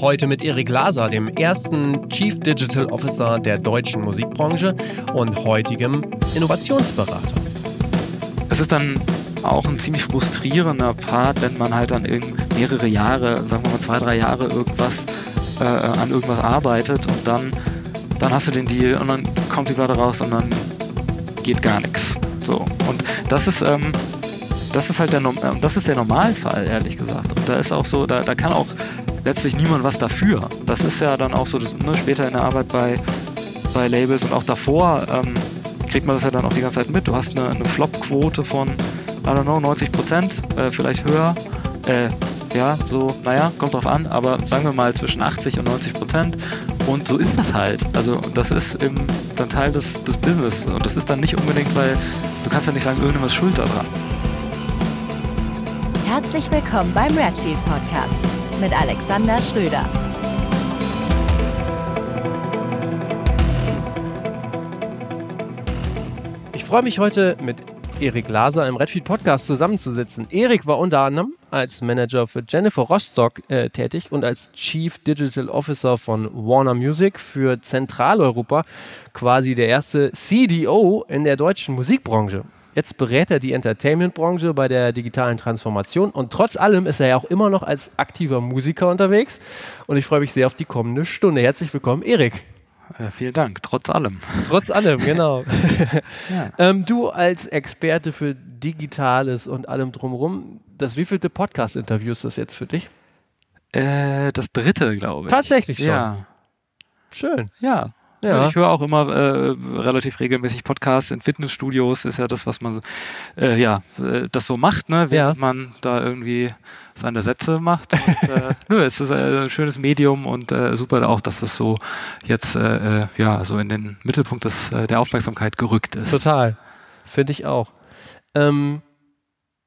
Heute mit Erik Laser, dem ersten Chief Digital Officer der deutschen Musikbranche und heutigem Innovationsberater. Es ist dann auch ein ziemlich frustrierender Part, wenn man halt dann mehrere Jahre, sagen wir mal zwei, drei Jahre irgendwas äh, an irgendwas arbeitet und dann, dann hast du den Deal und dann kommt die Platte raus und dann geht gar nichts. So. Und das ist, ähm, das ist halt der, äh, das ist der Normalfall, ehrlich gesagt. Und da ist auch so, da, da kann auch letztlich niemand was dafür. Das ist ja dann auch so, das, ne, später in der Arbeit bei, bei Labels und auch davor ähm, kriegt man das ja dann auch die ganze Zeit mit. Du hast eine, eine Flop-Quote von, I don't know, 90 Prozent, äh, vielleicht höher. Äh, ja, so, naja, kommt drauf an, aber sagen wir mal zwischen 80 und 90 Prozent. Und so ist das halt. Also das ist im, dann Teil des, des Business. Und das ist dann nicht unbedingt, weil du kannst ja nicht sagen, irgendjemand ist schuld daran. Herzlich willkommen beim Redfield Podcast mit Alexander Schröder. Ich freue mich heute mit Erik Laser im Redfield Podcast zusammenzusitzen. Erik war unter anderem als Manager für Jennifer Rostock äh, tätig und als Chief Digital Officer von Warner Music für Zentraleuropa, quasi der erste CDO in der deutschen Musikbranche. Jetzt berät er die Entertainment-Branche bei der digitalen Transformation und trotz allem ist er ja auch immer noch als aktiver Musiker unterwegs. Und ich freue mich sehr auf die kommende Stunde. Herzlich willkommen, Erik. Äh, vielen Dank, trotz allem. Trotz allem, genau. ja. ähm, du als Experte für Digitales und allem drumherum, das wievielte Podcast-Interview ist das jetzt für dich? Äh, das dritte, glaube ich. Tatsächlich schon. Ja. Schön. Ja. Ja. Ich höre auch immer äh, relativ regelmäßig Podcasts in Fitnessstudios, ist ja das, was man äh, ja, äh, das so macht, ne? während ja. man da irgendwie seine Sätze macht. Und, äh, nö, es ist ein schönes Medium und äh, super auch, dass das so jetzt äh, ja so in den Mittelpunkt des, der Aufmerksamkeit gerückt ist. Total. Finde ich auch. Ähm,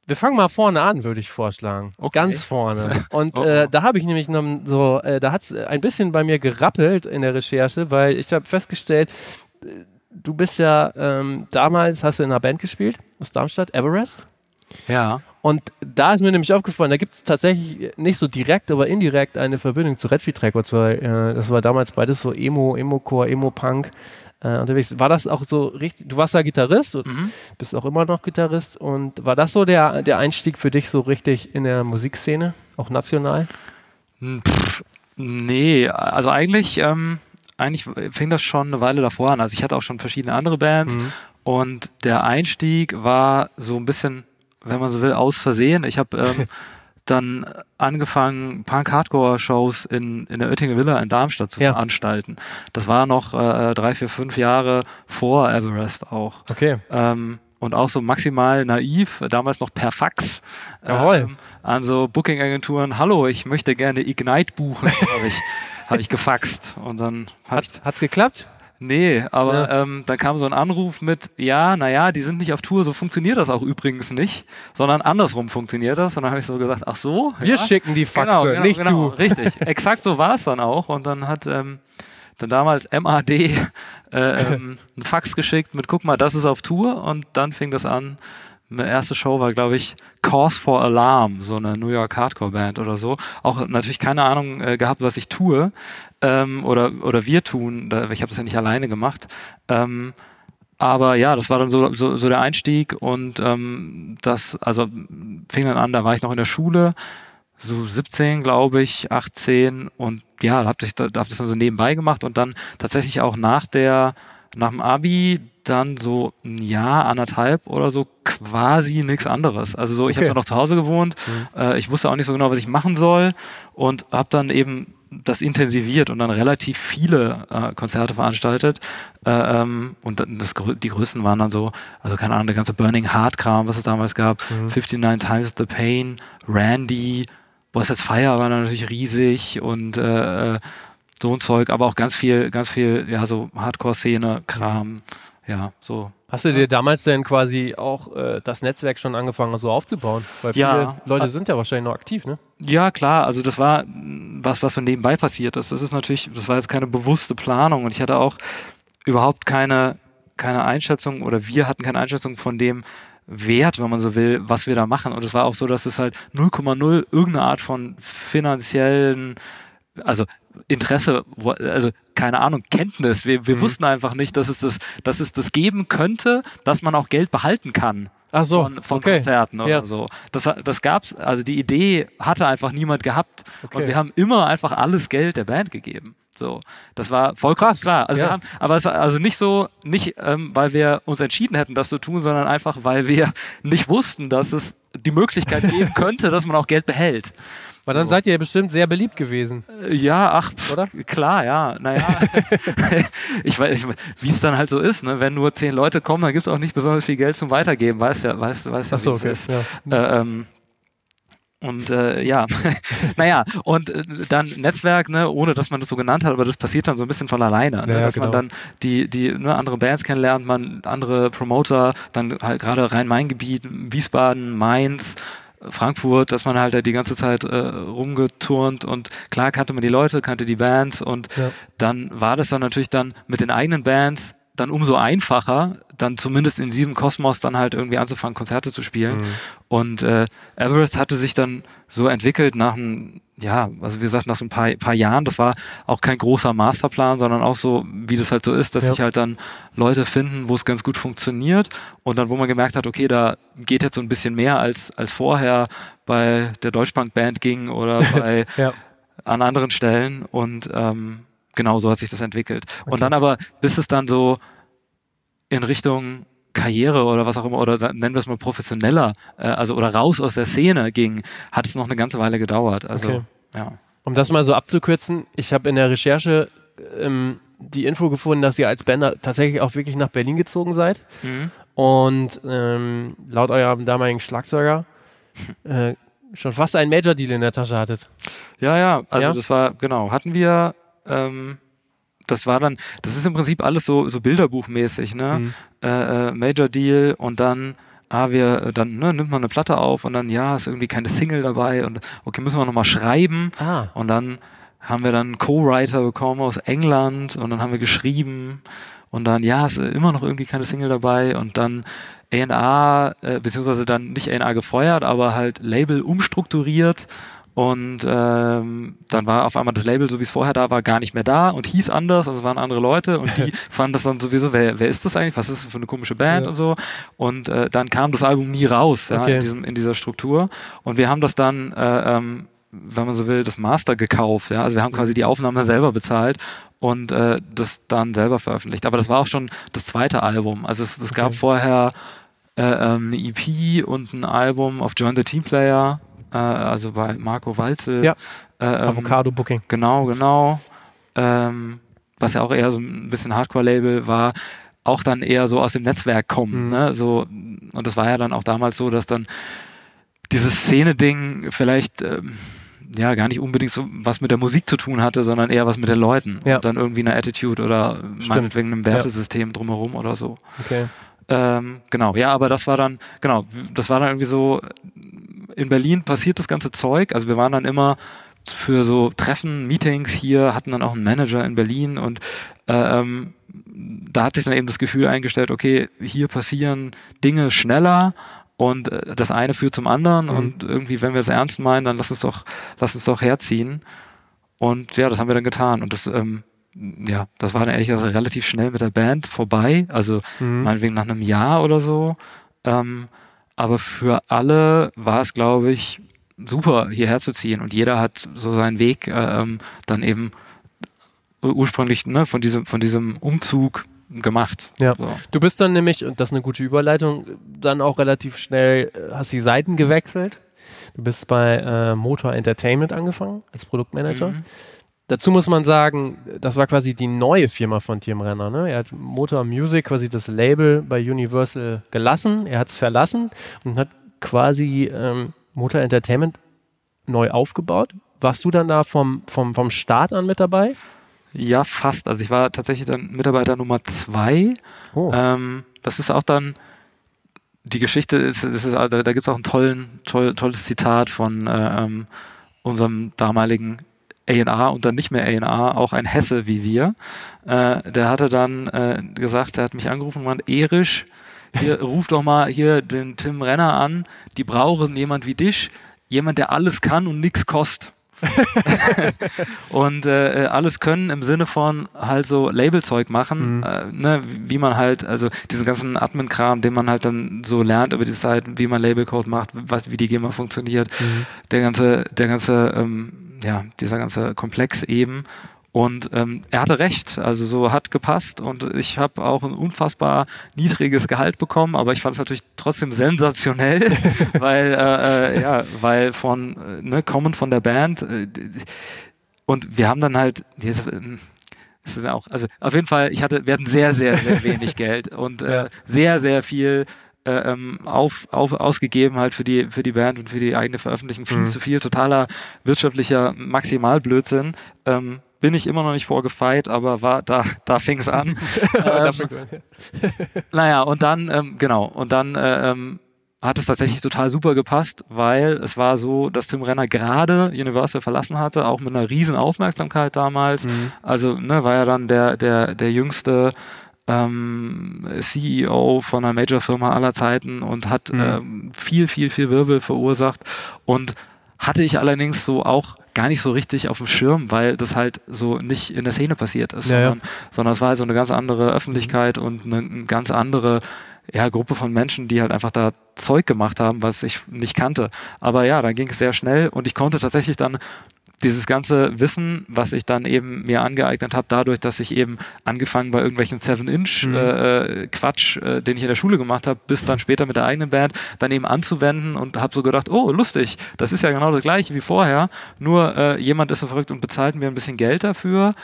wir fangen mal vorne an, würde ich vorschlagen. Okay. Ganz vorne. Und oh, oh. Äh, da habe ich nämlich noch so, äh, da hat es ein bisschen bei mir gerappelt in der Recherche, weil ich habe festgestellt, äh, du bist ja ähm, damals, hast du in einer Band gespielt aus Darmstadt, Everest. Ja. Und da ist mir nämlich aufgefallen, da gibt es tatsächlich nicht so direkt, aber indirekt eine Verbindung zu Redfield Records, weil äh, das war damals beides so Emo, Emo-Core, Emo-Punk äh, unterwegs. War das auch so richtig, du warst ja Gitarrist und mhm. bist auch immer noch Gitarrist und war das so der, der Einstieg für dich so richtig in der Musikszene, auch national? Hm, pff, nee, also eigentlich, ähm, eigentlich fing das schon eine Weile davor an. Also ich hatte auch schon verschiedene andere Bands mhm. und der Einstieg war so ein bisschen, wenn man so will, aus Versehen. Ich habe ähm, dann angefangen, Punk-Hardcore-Shows in, in der Oettinger Villa in Darmstadt zu ja. veranstalten. Das war noch äh, drei, vier, fünf Jahre vor Everest auch. Okay. Ähm, und auch so maximal naiv, damals noch per Fax Jawohl. Ähm, an so Booking-Agenturen, hallo, ich möchte gerne Ignite buchen, habe ich, hab ich gefaxt. Und dann hat es geklappt? Nee, aber ja. ähm, dann kam so ein Anruf mit, ja, naja, die sind nicht auf Tour, so funktioniert das auch übrigens nicht, sondern andersrum funktiont das. Und dann habe ich so gesagt, ach so. Wir ja? schicken die Faxe, genau, genau, nicht genau, du. Richtig, exakt so war es dann auch. Und dann hat ähm, dann damals MAD äh, ähm, ein Fax geschickt mit, guck mal, das ist auf Tour. Und dann fing das an, meine erste Show war, glaube ich, Cause for Alarm, so eine New York Hardcore-Band oder so. Auch natürlich keine Ahnung äh, gehabt, was ich tue ähm, oder, oder wir tun. Ich habe das ja nicht alleine gemacht. Ähm, aber ja, das war dann so, so, so der Einstieg und ähm, das, also fing dann an, da war ich noch in der Schule, so 17, glaube ich, 18 und ja, da habe ich, das dann so nebenbei gemacht und dann tatsächlich auch nach der, nach dem Abi dann so ein Jahr, anderthalb oder so quasi nichts anderes. Also so, ich okay. habe noch zu Hause gewohnt, mhm. äh, ich wusste auch nicht so genau, was ich machen soll und habe dann eben das intensiviert und dann relativ viele äh, Konzerte veranstaltet. Äh, ähm, und das, die größten waren dann so, also keine Ahnung, der ganze Burning Heart Kram, was es damals gab, mhm. 59 Times the Pain, Randy, Boys Fire war natürlich riesig und äh, äh, so ein Zeug, aber auch ganz viel, ganz viel, ja, so Hardcore-Szene, Kram ja, so. Hast du dir damals denn quasi auch äh, das Netzwerk schon angefangen so aufzubauen? Weil viele ja, Leute sind ja wahrscheinlich noch aktiv, ne? Ja, klar. Also das war was, was so nebenbei passiert ist. Das ist natürlich, das war jetzt keine bewusste Planung und ich hatte auch überhaupt keine, keine Einschätzung oder wir hatten keine Einschätzung von dem Wert, wenn man so will, was wir da machen. Und es war auch so, dass es halt 0,0 irgendeine Art von finanziellen also Interesse, also keine Ahnung, Kenntnis. Wir, wir Mhm. wussten einfach nicht, dass es, das, dass es das geben könnte, dass man auch Geld behalten kann Ach so, von, von okay. Konzerten oder Ja. so. Das, das gab's, also die Idee hatte einfach niemand gehabt. Okay. Und wir haben immer einfach alles Geld der Band gegeben. So, das war vollkommen Krass, klar. Also ja. haben, aber es war also nicht so, nicht ähm, weil wir uns entschieden hätten, das zu tun, sondern einfach, weil wir nicht wussten, dass es die Möglichkeit geben könnte, dass man auch Geld behält. Weil dann So. seid ihr ja bestimmt sehr beliebt gewesen. Äh, Ja, ach, pf, Oder? klar, ja. Naja, ich weiß, wie es dann halt so ist. Ne? Wenn nur zehn Leute kommen, dann gibt es auch nicht besonders viel Geld zum Weitergeben. Weißt ja, weißt, weißt ja, so, okay. ist. Ja. Äh, ähm, und äh, ja, naja, und äh, dann Netzwerk, ne, ohne dass man das so genannt hat, aber das passiert dann so ein bisschen von alleine, ne, ja, dass genau. man dann die, die ne, andere Bands kennenlernt, man andere Promoter, dann halt gerade Rhein-Main-Gebiet, Wiesbaden, Mainz, Frankfurt, dass man halt da die ganze Zeit äh, rumgeturnt und klar kannte man die Leute, kannte die Bands und Ja. dann war das dann natürlich dann mit den eigenen Bands dann umso einfacher, dann zumindest in diesem Kosmos dann halt irgendwie anzufangen, Konzerte zu spielen. Mhm. Und äh, Everest hatte sich dann so entwickelt nach einem, ja, also wie gesagt, nach so ein paar, paar Jahren. Das war auch kein großer Masterplan, sondern auch so, wie das halt so ist, dass Ja. sich halt dann Leute finden, wo es ganz gut funktioniert. Und dann, wo man gemerkt hat, okay, da geht jetzt so ein bisschen mehr als, als vorher bei der Deutschbank-Band ging oder bei Ja. an anderen Stellen. Und ähm, genau so hat sich das entwickelt. Okay. Und dann aber, bis es dann so in Richtung Karriere oder was auch immer, oder nennen wir es mal professioneller, äh, also oder raus aus der Szene ging, hat es noch eine ganze Weile gedauert. Also, Okay. ja. Um das mal so abzukürzen, ich habe in der Recherche ähm, die Info gefunden, dass ihr als Band tatsächlich auch wirklich nach Berlin gezogen seid. Mhm. Und ähm, laut eurem damaligen Schlagzeuger äh, schon fast einen Major-Deal in der Tasche hattet. Ja, ja, also Ja? das war, genau, hatten wir, ähm, das war dann, das ist im Prinzip alles so, so bilderbuchmäßig, ne? Mhm. Äh, äh, Major Deal und dann, ah, wir, äh, dann ne, nimmt man eine Platte auf und dann, ja, ist irgendwie keine Single dabei und okay, müssen wir nochmal schreiben. Ah, Und dann haben wir dann einen Co-Writer bekommen aus England und dann haben wir geschrieben und dann, ja, ist immer noch irgendwie keine Single dabei und dann A&R, äh, beziehungsweise dann nicht A&R gefeuert, aber halt Label umstrukturiert und ähm, dann war auf einmal das Label, so wie es vorher da war, gar nicht mehr da und hieß anders und es waren andere Leute und die fanden das dann sowieso, wer, wer ist das eigentlich, was ist das für eine komische Band Ja. und so und äh, dann kam das Album nie raus ja, Okay. in, diesem, in dieser Struktur und wir haben das dann äh, ähm, wenn man so will, das Master gekauft. Ja? Also wir haben quasi die Aufnahmen dann selber bezahlt und äh, das dann selber veröffentlicht. Aber das war auch schon das zweite Album. Also es, es gab Okay. vorher äh, ähm, eine EP und ein Album auf Join the Team Player, äh, also bei Marco Walzel. Ja. Äh, ähm, Avocado Booking. Genau, genau. Ähm, was ja auch eher so ein bisschen Hardcore-Label war, auch dann eher so aus dem Netzwerk kommen. Mhm. Ne? So, und das war ja dann auch damals so, dass dann dieses Szene-Ding vielleicht ähm, ja gar nicht unbedingt so was mit der Musik zu tun hatte, sondern eher was mit den Leuten. Ja. Und dann irgendwie eine Attitude oder Stimmt. meinetwegen einem Wertesystem drumherum oder so. Okay. Ähm, genau, ja, aber das war dann, genau, das war dann irgendwie so, in Berlin passiert das ganze Zeug, also wir waren dann immer für so Treffen, Meetings hier, hatten dann auch einen Manager in Berlin und äh, ähm, da hat sich dann eben das Gefühl eingestellt, okay, hier passieren Dinge schneller und äh, das eine führt zum anderen Mhm. und irgendwie, wenn wir es ernst meinen, dann lass uns doch, lass uns doch herziehen. Und ja, das haben wir dann getan. Und das, ähm, ja, das war dann ehrlich gesagt relativ schnell mit der Band vorbei. Also Mhm. meinetwegen nach einem Jahr oder so. Ähm, aber für alle war es, glaube ich, super, hierher zu ziehen. Und jeder hat so seinen Weg äh, ähm, dann eben ursprünglich ne, von, diesem, von diesem Umzug gemacht. Ja. So. Du bist dann nämlich, und das ist eine gute Überleitung, dann auch relativ schnell, äh, hast die Seiten gewechselt. Du bist bei äh, Motor Entertainment angefangen als Produktmanager. Mhm. Dazu muss man sagen, das war quasi die neue Firma von Tim Renner. Ne? Er hat Motor Music, quasi das Label bei Universal gelassen. Er hat es verlassen und hat quasi ähm, Motor Entertainment neu aufgebaut. Warst du dann da vom, vom, vom Start an mit dabei? Ja, fast. Also ich war tatsächlich dann Mitarbeiter Nummer zwei. Oh. Ähm, das ist auch dann, die Geschichte ist, ist, ist da, da gibt es auch ein tollen, toll, tolles Zitat von äh, ähm, unserem damaligen A&R und dann nicht mehr A&R, auch ein Hesse wie wir. Äh, der hatte dann äh, gesagt, er hat mich angerufen und meint, Erisch, hier, ruf doch mal hier den Tim Renner an, die brauchen jemand wie dich, jemand, der alles kann und nichts kostet. und äh, alles können im Sinne von halt so Labelzeug machen, mhm. äh, ne, wie man halt, also diesen ganzen Admin-Kram, den man halt dann so lernt über die Zeit, wie man Labelcode macht, was, wie die GEMA funktioniert, mhm. der ganze, der ganze, ähm, ja, dieser ganze Komplex eben. Und ähm, er hatte recht, also so hat gepasst. Und ich habe auch ein unfassbar niedriges Gehalt bekommen, aber ich fand es natürlich trotzdem sensationell, weil äh, äh, ja, weil von äh, ne, kommen von der Band äh, und wir haben dann halt das ist auch, also auf jeden Fall, ich hatte, wir hatten sehr, sehr, sehr wenig Geld. Und äh, sehr, sehr viel ähm, auf, auf, ausgegeben halt für die, für die Band und für die eigene Veröffentlichung. Viel mhm. zu viel, totaler wirtschaftlicher Maximalblödsinn. Ähm, bin ich immer noch nicht vorgefeit, aber war, da, da fing es an. ähm, naja, und dann, ähm, genau, und dann äh, ähm, hat es tatsächlich total super gepasst, weil es war so, dass Tim Renner gerade Universal verlassen hatte, auch mit einer riesen Aufmerksamkeit damals. Mhm. Also ne, war ja dann der, der, der jüngste ähm, CEO von einer Major-Firma aller Zeiten und hat mhm. ähm, viel, viel, viel Wirbel verursacht. Und hatte ich allerdings so auch gar nicht so richtig auf dem Schirm, weil das halt so nicht in der Szene passiert ist, ja, sondern, ja. sondern es war so eine ganz andere Öffentlichkeit mhm. und eine, eine ganz andere ja, Gruppe von Menschen, die halt einfach da Zeug gemacht haben, was ich nicht kannte. Aber ja, dann ging es sehr schnell und ich konnte tatsächlich dann dieses ganze Wissen, was ich dann eben mir angeeignet habe, dadurch, dass ich eben angefangen bei irgendwelchen Seven-Inch-Quatsch, mhm. äh, äh, den ich in der Schule gemacht habe, bis dann später mit der eigenen Band, dann eben anzuwenden und habe so gedacht, oh, lustig, das ist ja genau das gleiche wie vorher, nur äh, jemand ist so verrückt und bezahlt mir ein bisschen Geld dafür.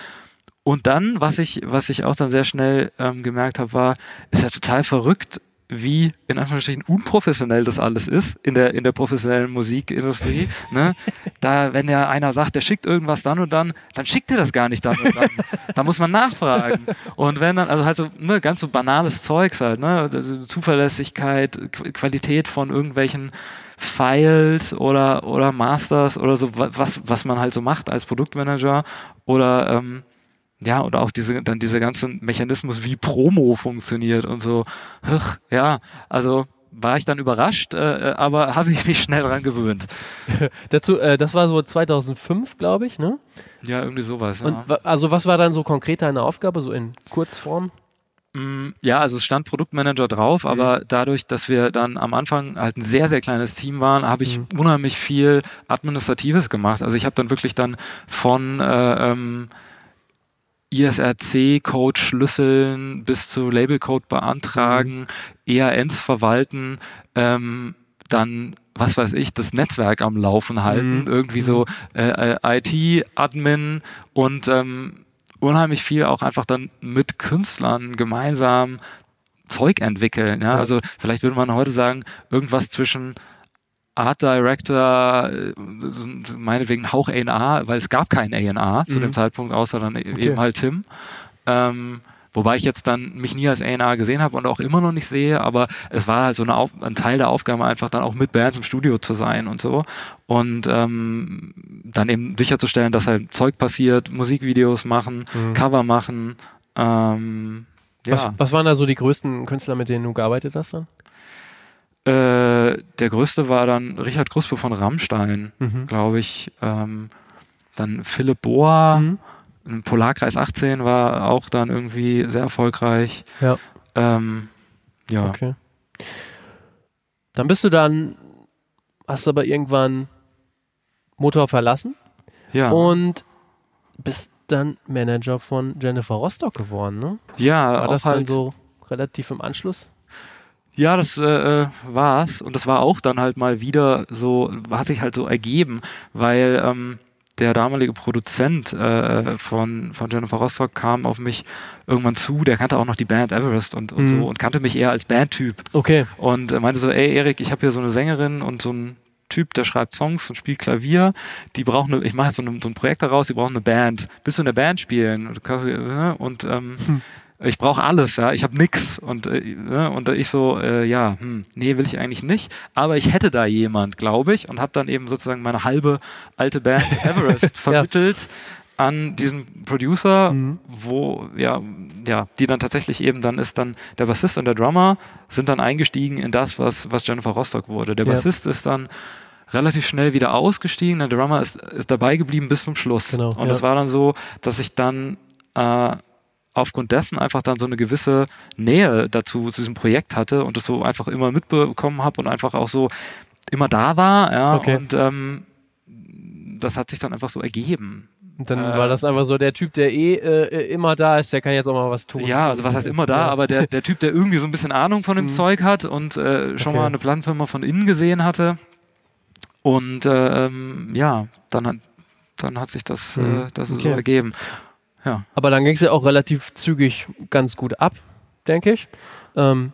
Und dann, was ich, was ich auch dann sehr schnell ähm, gemerkt habe, war, ist ja total verrückt, wie in Anführungsstrichen unprofessionell das alles ist in der, in der professionellen Musikindustrie. ne? Da, wenn ja einer sagt, der schickt irgendwas dann und dann, dann schickt er das gar nicht dann und dann. da muss man nachfragen. Und wenn dann, also halt so ne, ganz so banales Zeugs halt, ne? Also Zuverlässigkeit, Qualität von irgendwelchen Files oder, oder Masters oder so, was, was man halt so macht als Produktmanager oder ähm, ja, oder auch diese, dann dieser ganze Mechanismus, wie Promo funktioniert und so. Huch, ja, also war ich dann überrascht, äh, äh aber habe ich mich schnell dran gewöhnt. Dazu, äh, das war so 2005, glaube ich, ne? Ja, irgendwie sowas. Und ja. also was war dann so konkret deine Aufgabe, so in Kurzform? Mm, ja, also es stand Produktmanager drauf, mhm. aber dadurch, dass wir dann am Anfang halt ein sehr, sehr kleines Team waren, habe ich mhm. unheimlich viel Administratives gemacht. Also ich habe dann wirklich dann von äh, ähm, ISRC-Code schlüsseln bis zu Labelcode beantragen. EANs verwalten, ähm, dann was weiß ich, das Netzwerk am Laufen halten, mhm. irgendwie so mhm. äh, äh IT-Admin und ähm, unheimlich viel auch einfach dann mit Künstlern gemeinsam Zeug entwickeln. Ja? Also vielleicht würde man heute sagen, irgendwas zwischen Art Director, äh, meinetwegen Hauch A&R, weil es gab keinen A&R mhm. zu dem mhm. Zeitpunkt, außer dann okay. eben halt Tim. Ähm, wobei ich jetzt dann mich nie als A&R gesehen habe und auch immer noch nicht sehe, aber es war halt so eine Auf ein Teil der Aufgabe, einfach dann auch mit Bands im Studio zu sein und so. Und ähm, dann eben sicherzustellen, dass halt Zeug passiert, Musikvideos machen, mhm. Cover machen. Ähm, ja. was, was waren da so die größten Künstler, mit denen du gearbeitet hast dann? Äh, der größte war dann Richard Kruspe von Rammstein, mhm. glaube ich. Ähm, dann Philipp Bohr, mhm. Polarkreis 18 war auch dann irgendwie sehr erfolgreich. Ja. Ähm, ja. Okay. Dann bist du dann, hast du aber irgendwann Motor verlassen. Ja. Und bist dann Manager von Jennifer Rostock geworden, ne? Ja, war das halt dann so relativ im Anschluss? Ja, das äh, äh, war's. Und das war auch dann halt mal wieder so, hat sich halt so ergeben, weil ähm, der damalige Produzent äh, von, von Jennifer Rostock kam auf mich irgendwann zu, der kannte auch noch die Band Everest und, und mhm. so und kannte mich eher als Bandtyp. Okay. Und äh, meinte so, ey Erik, ich habe hier so eine Sängerin und so ein Typ, der schreibt Songs und spielt Klavier. Die brauchen eine, ich mache jetzt so, eine, so, ein Projekt daraus, die brauchen eine Band. Bist du in der Band spielen? Und, ne? und ähm, hm ich brauche alles, ja, ich habe nix und äh, ne, und ich so, äh, ja, hm, nee, will ich eigentlich nicht, aber ich hätte da jemand, glaube ich, und habe dann eben sozusagen meine halbe alte Band Everest vermittelt ja. an diesen Producer, mhm. wo ja, ja, die dann tatsächlich eben dann ist dann der Bassist und der Drummer sind dann eingestiegen in das, was was Jennifer Rostock wurde. Der ja. Bassist ist dann relativ schnell wieder ausgestiegen. Der Drummer ist, ist dabei geblieben bis zum Schluss. Genau, und ja. das war dann so, dass ich dann äh, aufgrund dessen einfach dann so eine gewisse Nähe dazu zu diesem Projekt hatte und das so einfach immer mitbekommen habe und einfach auch so immer da war. Ja, Okay. Und ähm, das hat sich dann einfach so ergeben. Und dann Äh, war das einfach so der Typ, der eh äh, immer da ist, der kann jetzt auch mal was tun. Ja, also was heißt immer da, Ja. aber der, der Typ, der irgendwie so ein bisschen Ahnung von dem Mhm. Zeug hat und äh, schon Okay. mal eine Plattenfirma von innen gesehen hatte. Und äh, ähm, ja, dann hat, dann hat sich das, Mhm. äh, das so Okay. ergeben. Ja. Aber dann ging es ja auch relativ zügig ganz gut ab, denke ich. Ähm,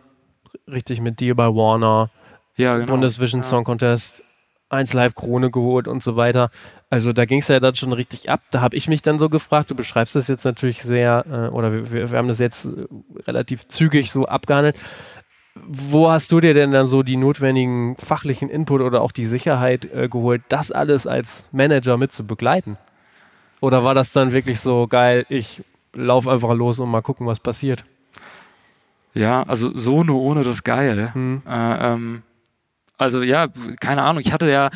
richtig mit Deal bei Warner, Ja, genau. Bundesvision ja. Song Contest, 1 Live Krone geholt und so weiter. Also da ging es ja dann schon richtig ab. Da habe ich mich dann so gefragt, du beschreibst das jetzt natürlich sehr, äh, oder wir, wir, haben das jetzt äh, relativ zügig so abgehandelt. Wo hast du dir denn dann so die notwendigen fachlichen Input oder auch die Sicherheit äh, geholt, das alles als Manager mit zu begleiten? Oder war das dann wirklich so geil, ich lauf einfach los und mal gucken, was passiert? Ja, also so nur ohne das Geil. Hm. Äh, ähm, also ja, keine Ahnung, ich hatte ja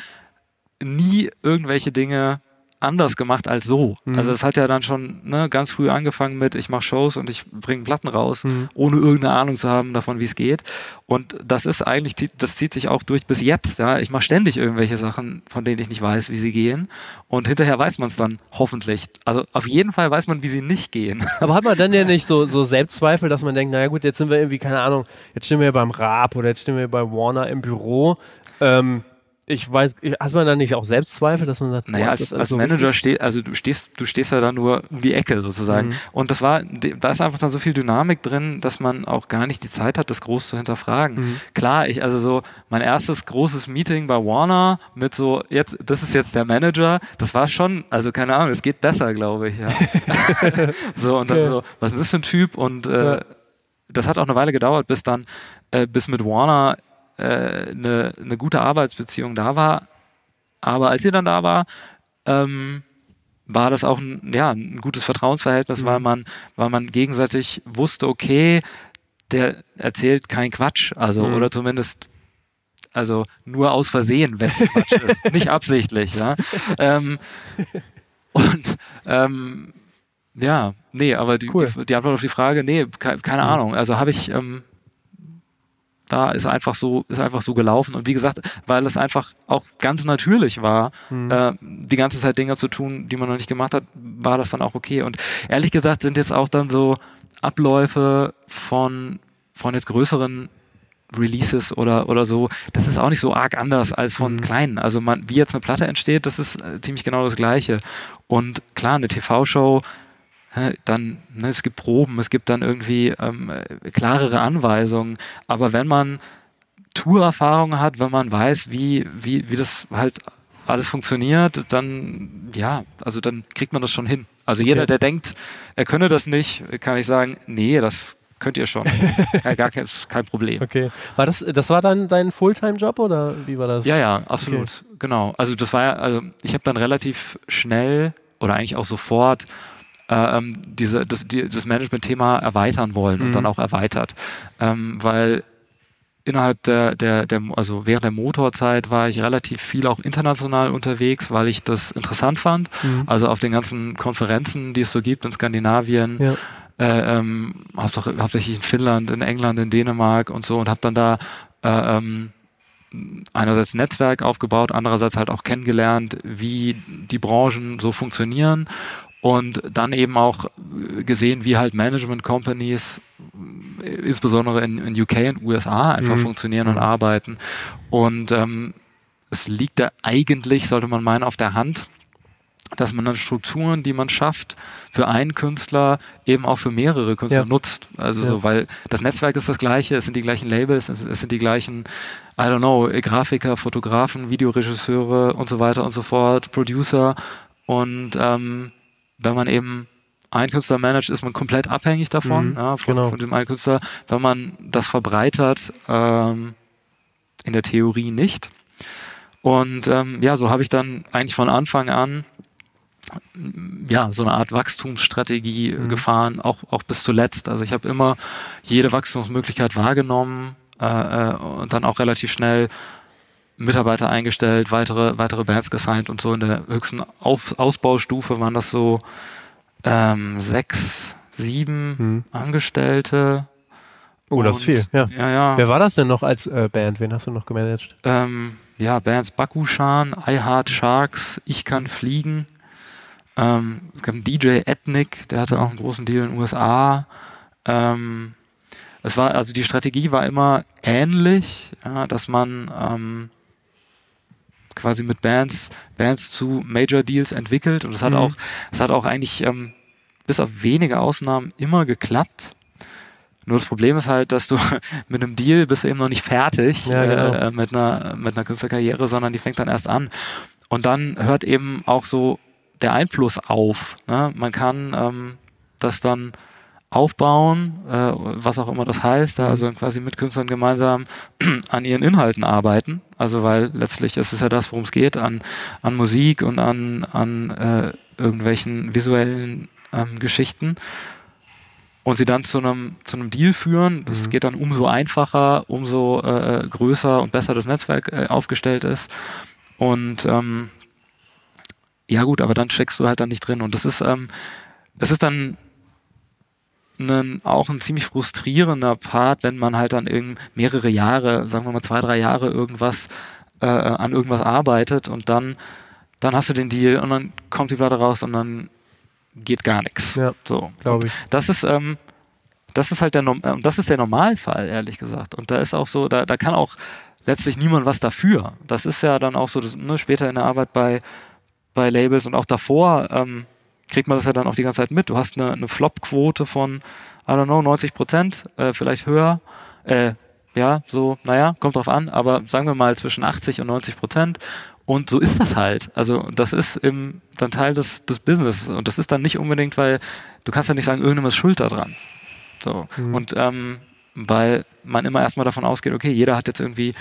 nie irgendwelche Dinge anders gemacht als so. Mhm. Also es hat ja dann schon ne, ganz früh angefangen mit, ich mache Shows und ich bringe Platten raus, Mhm. ohne irgendeine Ahnung zu haben davon, wie es geht. Und das ist eigentlich, das zieht sich auch durch bis jetzt. Ja? Ich mache ständig irgendwelche Sachen, von denen ich nicht weiß, wie sie gehen. Und hinterher weiß man es dann hoffentlich. Also auf jeden Fall weiß man, wie sie nicht gehen. Aber hat man dann ja nicht so, so Selbstzweifel, dass man denkt, naja gut, jetzt sind wir irgendwie, keine Ahnung, jetzt stehen wir beim Raab oder jetzt stehen wir bei Warner im Büro. Ähm, ich weiß, hast man dann nicht auch Selbstzweifel, dass man sagt, Naja, als, als so Manager steht, also du stehst, du stehst ja da nur um die Ecke sozusagen. Mhm. Und das war, da ist einfach dann so viel Dynamik drin, dass man auch gar nicht die Zeit hat, das groß zu hinterfragen. Mhm. Klar, ich, also so, mein erstes großes Meeting bei Warner mit so, jetzt, das ist jetzt der Manager, das war schon, also keine Ahnung, es geht besser, glaube ich, ja. so, und dann Okay. so, was ist das für ein Typ? Und äh, Ja. das hat auch eine Weile gedauert, bis dann, äh, bis mit Warner äh, eine, eine gute Arbeitsbeziehung da war. Aber als sie dann da war, ähm, war das auch ein, ja, ein gutes Vertrauensverhältnis, Mhm. weil, man, weil man gegenseitig wusste, okay, der erzählt keinen Quatsch, also Mhm. oder zumindest also nur aus Versehen, wenn es Quatsch ist, nicht absichtlich. Ja? Ähm, und ähm, ja, nee, aber die, Cool. die, die Antwort auf die Frage, nee, ke keine Mhm. Ahnung. Also habe ich ähm, da ist einfach so, ist einfach so gelaufen. Und wie gesagt, weil es einfach auch ganz natürlich war, Mhm. äh, die ganze Zeit Dinge zu tun, die man noch nicht gemacht hat, war das dann auch okay. Und ehrlich gesagt sind jetzt auch dann so Abläufe von, von jetzt größeren Releases oder, oder so, das ist auch nicht so arg anders als von Mhm. kleinen. Also man, wie jetzt eine Platte entsteht, das ist äh, ziemlich genau das Gleiche. Und klar, eine TV-Show, dann, ne, es gibt Proben, es gibt dann irgendwie ähm, äh, klarere Anweisungen, aber wenn man Tourerfahrung hat, wenn man weiß, wie, wie, wie das halt alles funktioniert, dann, ja, also dann kriegt man das schon hin. Also jeder, Okay. der denkt, er könne das nicht, kann ich sagen, nee, das könnt ihr schon. gar kein, kein Problem. Okay. War das, das war dann dein Fulltime-Job oder wie war das? Ja, ja, absolut. Genau. Also das war ja, also ich habe dann relativ schnell oder eigentlich auch sofort ähm, diese, das, die, das Management-Thema erweitern wollen Mhm. und dann auch erweitert. Ähm, weil innerhalb der, der, der, also während der Motorzeit war ich relativ viel auch international unterwegs, weil ich das interessant fand. Mhm. Also auf den ganzen Konferenzen, die es so gibt in Skandinavien, Ja. äh, ähm, hauptsächlich, in Finnland, in England, in Dänemark und so und habe dann da äh, ähm, einerseits ein Netzwerk aufgebaut, andererseits halt auch kennengelernt, wie die Branchen so funktionieren und dann eben auch äh, gesehen, wie halt Management Companies äh, insbesondere in, in UK und USA einfach Mhm. funktionieren und arbeiten und ähm, es liegt da eigentlich, sollte man meinen, auf der Hand, dass man dann Strukturen, die man schafft, für einen Künstler eben auch für mehrere Künstler Ja. nutzt. Also Ja. so, weil das Netzwerk ist das gleiche, es sind die gleichen Labels, es, es sind die gleichen, I don't know, Grafiker, Fotografen, Videoregisseure und so weiter und so fort, Producer. Und ähm, wenn man eben einen Künstler managt, ist man komplett abhängig davon, Mhm, ja, von, genau. von dem einen Künstler. Wenn man das verbreitert, ähm, in der Theorie nicht. Und ähm, ja, so habe ich dann eigentlich von Anfang an ja, so eine Art Wachstumsstrategie äh, Mhm. gefahren, auch, auch bis zuletzt. Also ich habe immer jede Wachstumsmöglichkeit wahrgenommen äh, äh, und dann auch relativ schnell Mitarbeiter eingestellt, weitere, weitere Bands gesigned und so in der höchsten Auf Ausbaustufe waren das so ähm, sechs, sieben Hm. Angestellte. Oh, das ist viel. Ja. Ja, ja. Wer war das denn noch als äh, Band? Wen hast du noch gemanagt? Ähm, ja, Bands Bakushan, I Heart Sharks, Ich kann fliegen. Ähm, es gab einen DJ Ethnic, der hatte auch einen großen Deal in den USA. Ähm, es war, also die Strategie war immer ähnlich, ja, dass man ähm, quasi mit Bands, Bands zu Major Deals entwickelt und es hat Mhm. auch, es hat auch eigentlich ähm, bis auf wenige Ausnahmen immer geklappt. Nur das Problem ist halt, dass du mit einem Deal bist du eben noch nicht fertig Ja, genau. äh, mit, einer, mit einer Künstlerkarriere, sondern die fängt dann erst an. Und dann hört eben auch so der Einfluss auf. Ne? Man kann ähm, das dann aufbauen, äh, was auch immer das heißt, also quasi mit Künstlern gemeinsam an ihren Inhalten arbeiten. Also weil letztlich ist es ja das, worum es geht, an, an Musik und an, an äh, irgendwelchen visuellen ähm, Geschichten und sie dann zu einem, zu einem Deal führen. Das Mhm. geht dann umso einfacher, umso äh, größer und besser das Netzwerk äh, aufgestellt ist. Und ähm, ja gut, aber dann steckst du halt dann nicht drin. Und das ist, ähm, das ist dann ein, auch ein ziemlich frustrierender Part, wenn man halt dann irgend mehrere Jahre, sagen wir mal zwei, drei Jahre irgendwas äh, an irgendwas arbeitet und dann, dann hast du den Deal und dann kommt die Platte raus und dann geht gar nichts. Ja, So. glaube ich. Das ist, ähm, das ist halt der, Norm- äh, das ist der Normalfall, ehrlich gesagt. Und da ist auch so, da, da kann auch letztlich niemand was dafür. Das ist ja dann auch so, das, ne, später in der Arbeit bei, bei Labels und auch davor ähm, kriegt man das ja dann auch die ganze Zeit mit. Du hast eine, eine Flop-Quote von, I don't know, 90 Prozent, äh, vielleicht höher. Äh, ja, so, naja, kommt drauf an, aber sagen wir mal zwischen 80 und 90 Prozent. Und so ist das halt. Also das ist im, dann Teil des, des Business. Und das ist dann nicht unbedingt, weil du kannst ja nicht sagen, irgendjemand ist schuld daran. So. Mhm. Und ähm, weil man immer erstmal davon ausgeht, okay, jeder hat jetzt irgendwie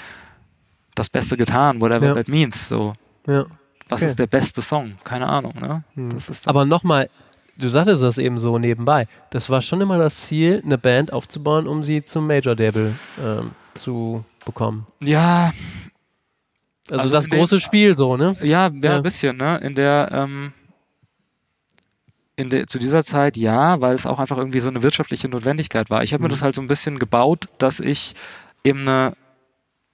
das Beste getan, whatever Ja. that means. So, Ja. Was Okay. ist der beste Song? Keine Ahnung, ne? Hm. Das ist Aber nochmal, du sagtest das eben so nebenbei. Das war schon immer das Ziel, eine Band aufzubauen, um sie zum Major-Label ähm, zu bekommen. ja, Also, Also das große Spiel so, ne? Ja, ja, Ja. ein bisschen, ne? In der, ähm, in der, zu dieser Zeit ja, weil es auch einfach irgendwie so eine wirtschaftliche Notwendigkeit war. Ich habe mir Mhm. das halt so ein bisschen gebaut, dass ich eben eine,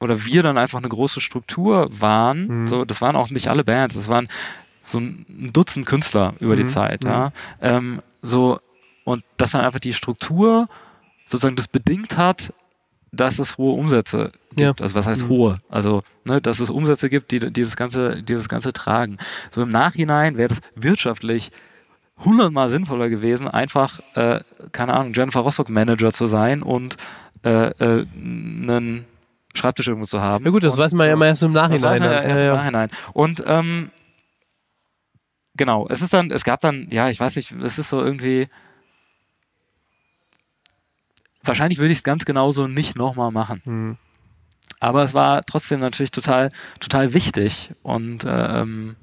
oder wir dann einfach eine große Struktur waren. Mhm. So, das waren auch nicht alle Bands, es waren so ein Dutzend Künstler über die Mhm. Zeit, ja. Ähm, so, und dass dann einfach die Struktur sozusagen das bedingt hat, dass es hohe Umsätze Ja. gibt. Also was heißt Mhm. hohe? Also, ne, dass es Umsätze gibt, die, die, das Ganze, die das Ganze tragen. So im Nachhinein wäre das wirtschaftlich hundertmal sinnvoller gewesen, einfach, äh, keine Ahnung, Jennifer Rostock Manager zu sein und äh, äh, einen Schreibtisch irgendwo zu haben. Ja gut, das und, weiß man ja immer erst im Nachhinein. ja erst Ja, im. Nachhinein. Und ähm, genau, es ist dann, es gab dann, ja, ich weiß nicht, es ist so irgendwie. Wahrscheinlich würde ich es ganz genauso nicht nochmal machen. Hm. Aber es war trotzdem natürlich total, total wichtig und ähm,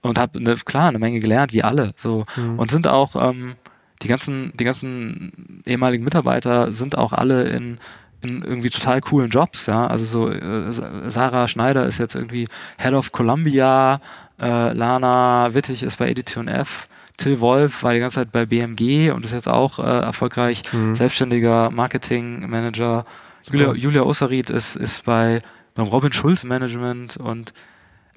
und habe ne, klar eine Menge gelernt, wie alle. So Hm. und sind auch ähm, die ganzen, die ganzen ehemaligen Mitarbeiter sind auch alle in, in irgendwie total coolen Jobs, ja. Also so äh, Sa- Sarah Schneider ist jetzt irgendwie Head of Columbia, äh, Lana Wittig ist bei Edition F, Till Wolf war die ganze Zeit bei BMG und ist jetzt auch äh, erfolgreich Hm. selbstständiger Marketingmanager. Julia, Julia Osserit ist, ist bei beim Robin Schulz Management und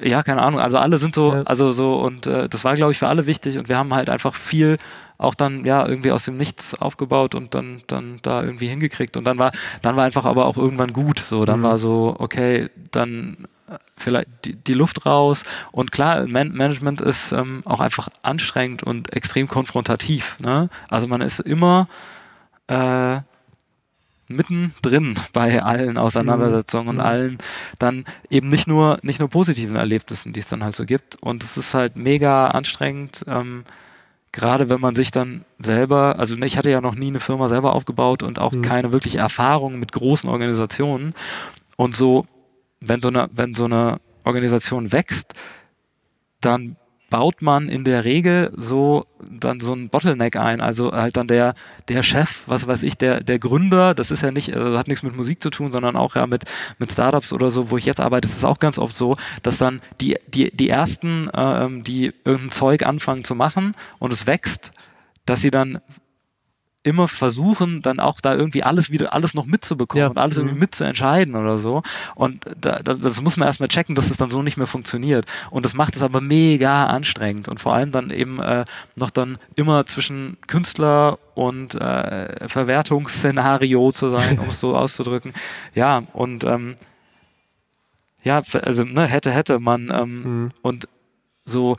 ja, keine Ahnung, also alle sind so, Ja. also so und äh, das war, glaube ich, für alle wichtig und wir haben halt einfach viel auch dann ja irgendwie aus dem Nichts aufgebaut und dann dann da irgendwie hingekriegt und dann war dann war einfach aber auch irgendwann gut, so dann Mhm. war so okay, dann äh, vielleicht die, die Luft raus und klar, Man Management ist ähm, auch einfach anstrengend und extrem konfrontativ, ne? Also man ist immer äh, mittendrin bei allen Auseinandersetzungen und Mhm. allen dann eben nicht nur nicht nur positiven Erlebnissen, die es dann halt so gibt. Und es ist halt mega anstrengend, ähm, gerade wenn man sich dann selber, also ich hatte ja noch nie eine Firma selber aufgebaut und auch Mhm. keine wirkliche Erfahrung mit großen Organisationen. Und so, wenn so eine, wenn so eine Organisation wächst, dann baut man in der Regel so dann so ein Bottleneck ein. Also halt dann der, der Chef, was weiß ich, der, der Gründer, das ist ja nicht, also hat nichts mit Musik zu tun, sondern auch ja mit, mit Startups oder so, wo ich jetzt arbeite, ist es auch ganz oft so, dass dann die, die, die ersten, äh, die irgendein Zeug anfangen zu machen und es wächst, dass sie dann immer versuchen, dann auch da irgendwie alles wieder, alles noch mitzubekommen ja. und alles irgendwie mhm. mitzuentscheiden oder so. Und da, das, das muss man erstmal checken, dass es dann so nicht mehr funktioniert. Und das macht es aber mega anstrengend und vor allem dann eben äh, noch dann immer zwischen Künstler und äh, Verwertungsszenario zu sein, um es so auszudrücken. Ja, und ähm, ja, also ne, hätte, hätte man ähm, mhm. und so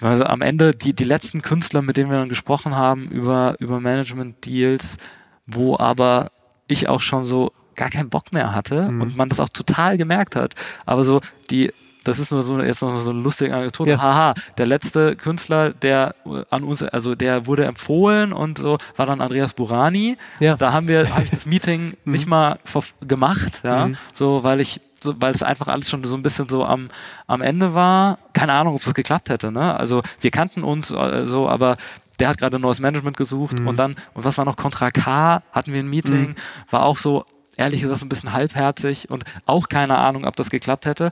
also am Ende die, die letzten Künstler, mit denen wir dann gesprochen haben über, über Management-Deals, wo aber ich auch schon so gar keinen Bock mehr hatte mhm. und man das auch total gemerkt hat. Aber so die, das ist nur so jetzt noch so eine lustige Anekdote. Ja. Haha, der letzte Künstler, der an uns, also der wurde empfohlen und so, war dann Andreas Burani. Ja. Da haben wir, habe ich das Meeting mhm. nicht mal gemacht, ja, mhm. so weil ich so, weil es einfach alles schon so ein bisschen so am, am Ende war. Keine Ahnung, ob es geklappt hätte. Ne? Also wir kannten uns äh, so, aber der hat gerade ein neues Management gesucht mhm. und dann, und was war noch, Contra K hatten wir ein Meeting, mhm. war auch so, ehrlich gesagt, ein bisschen halbherzig und auch keine Ahnung, ob das geklappt hätte.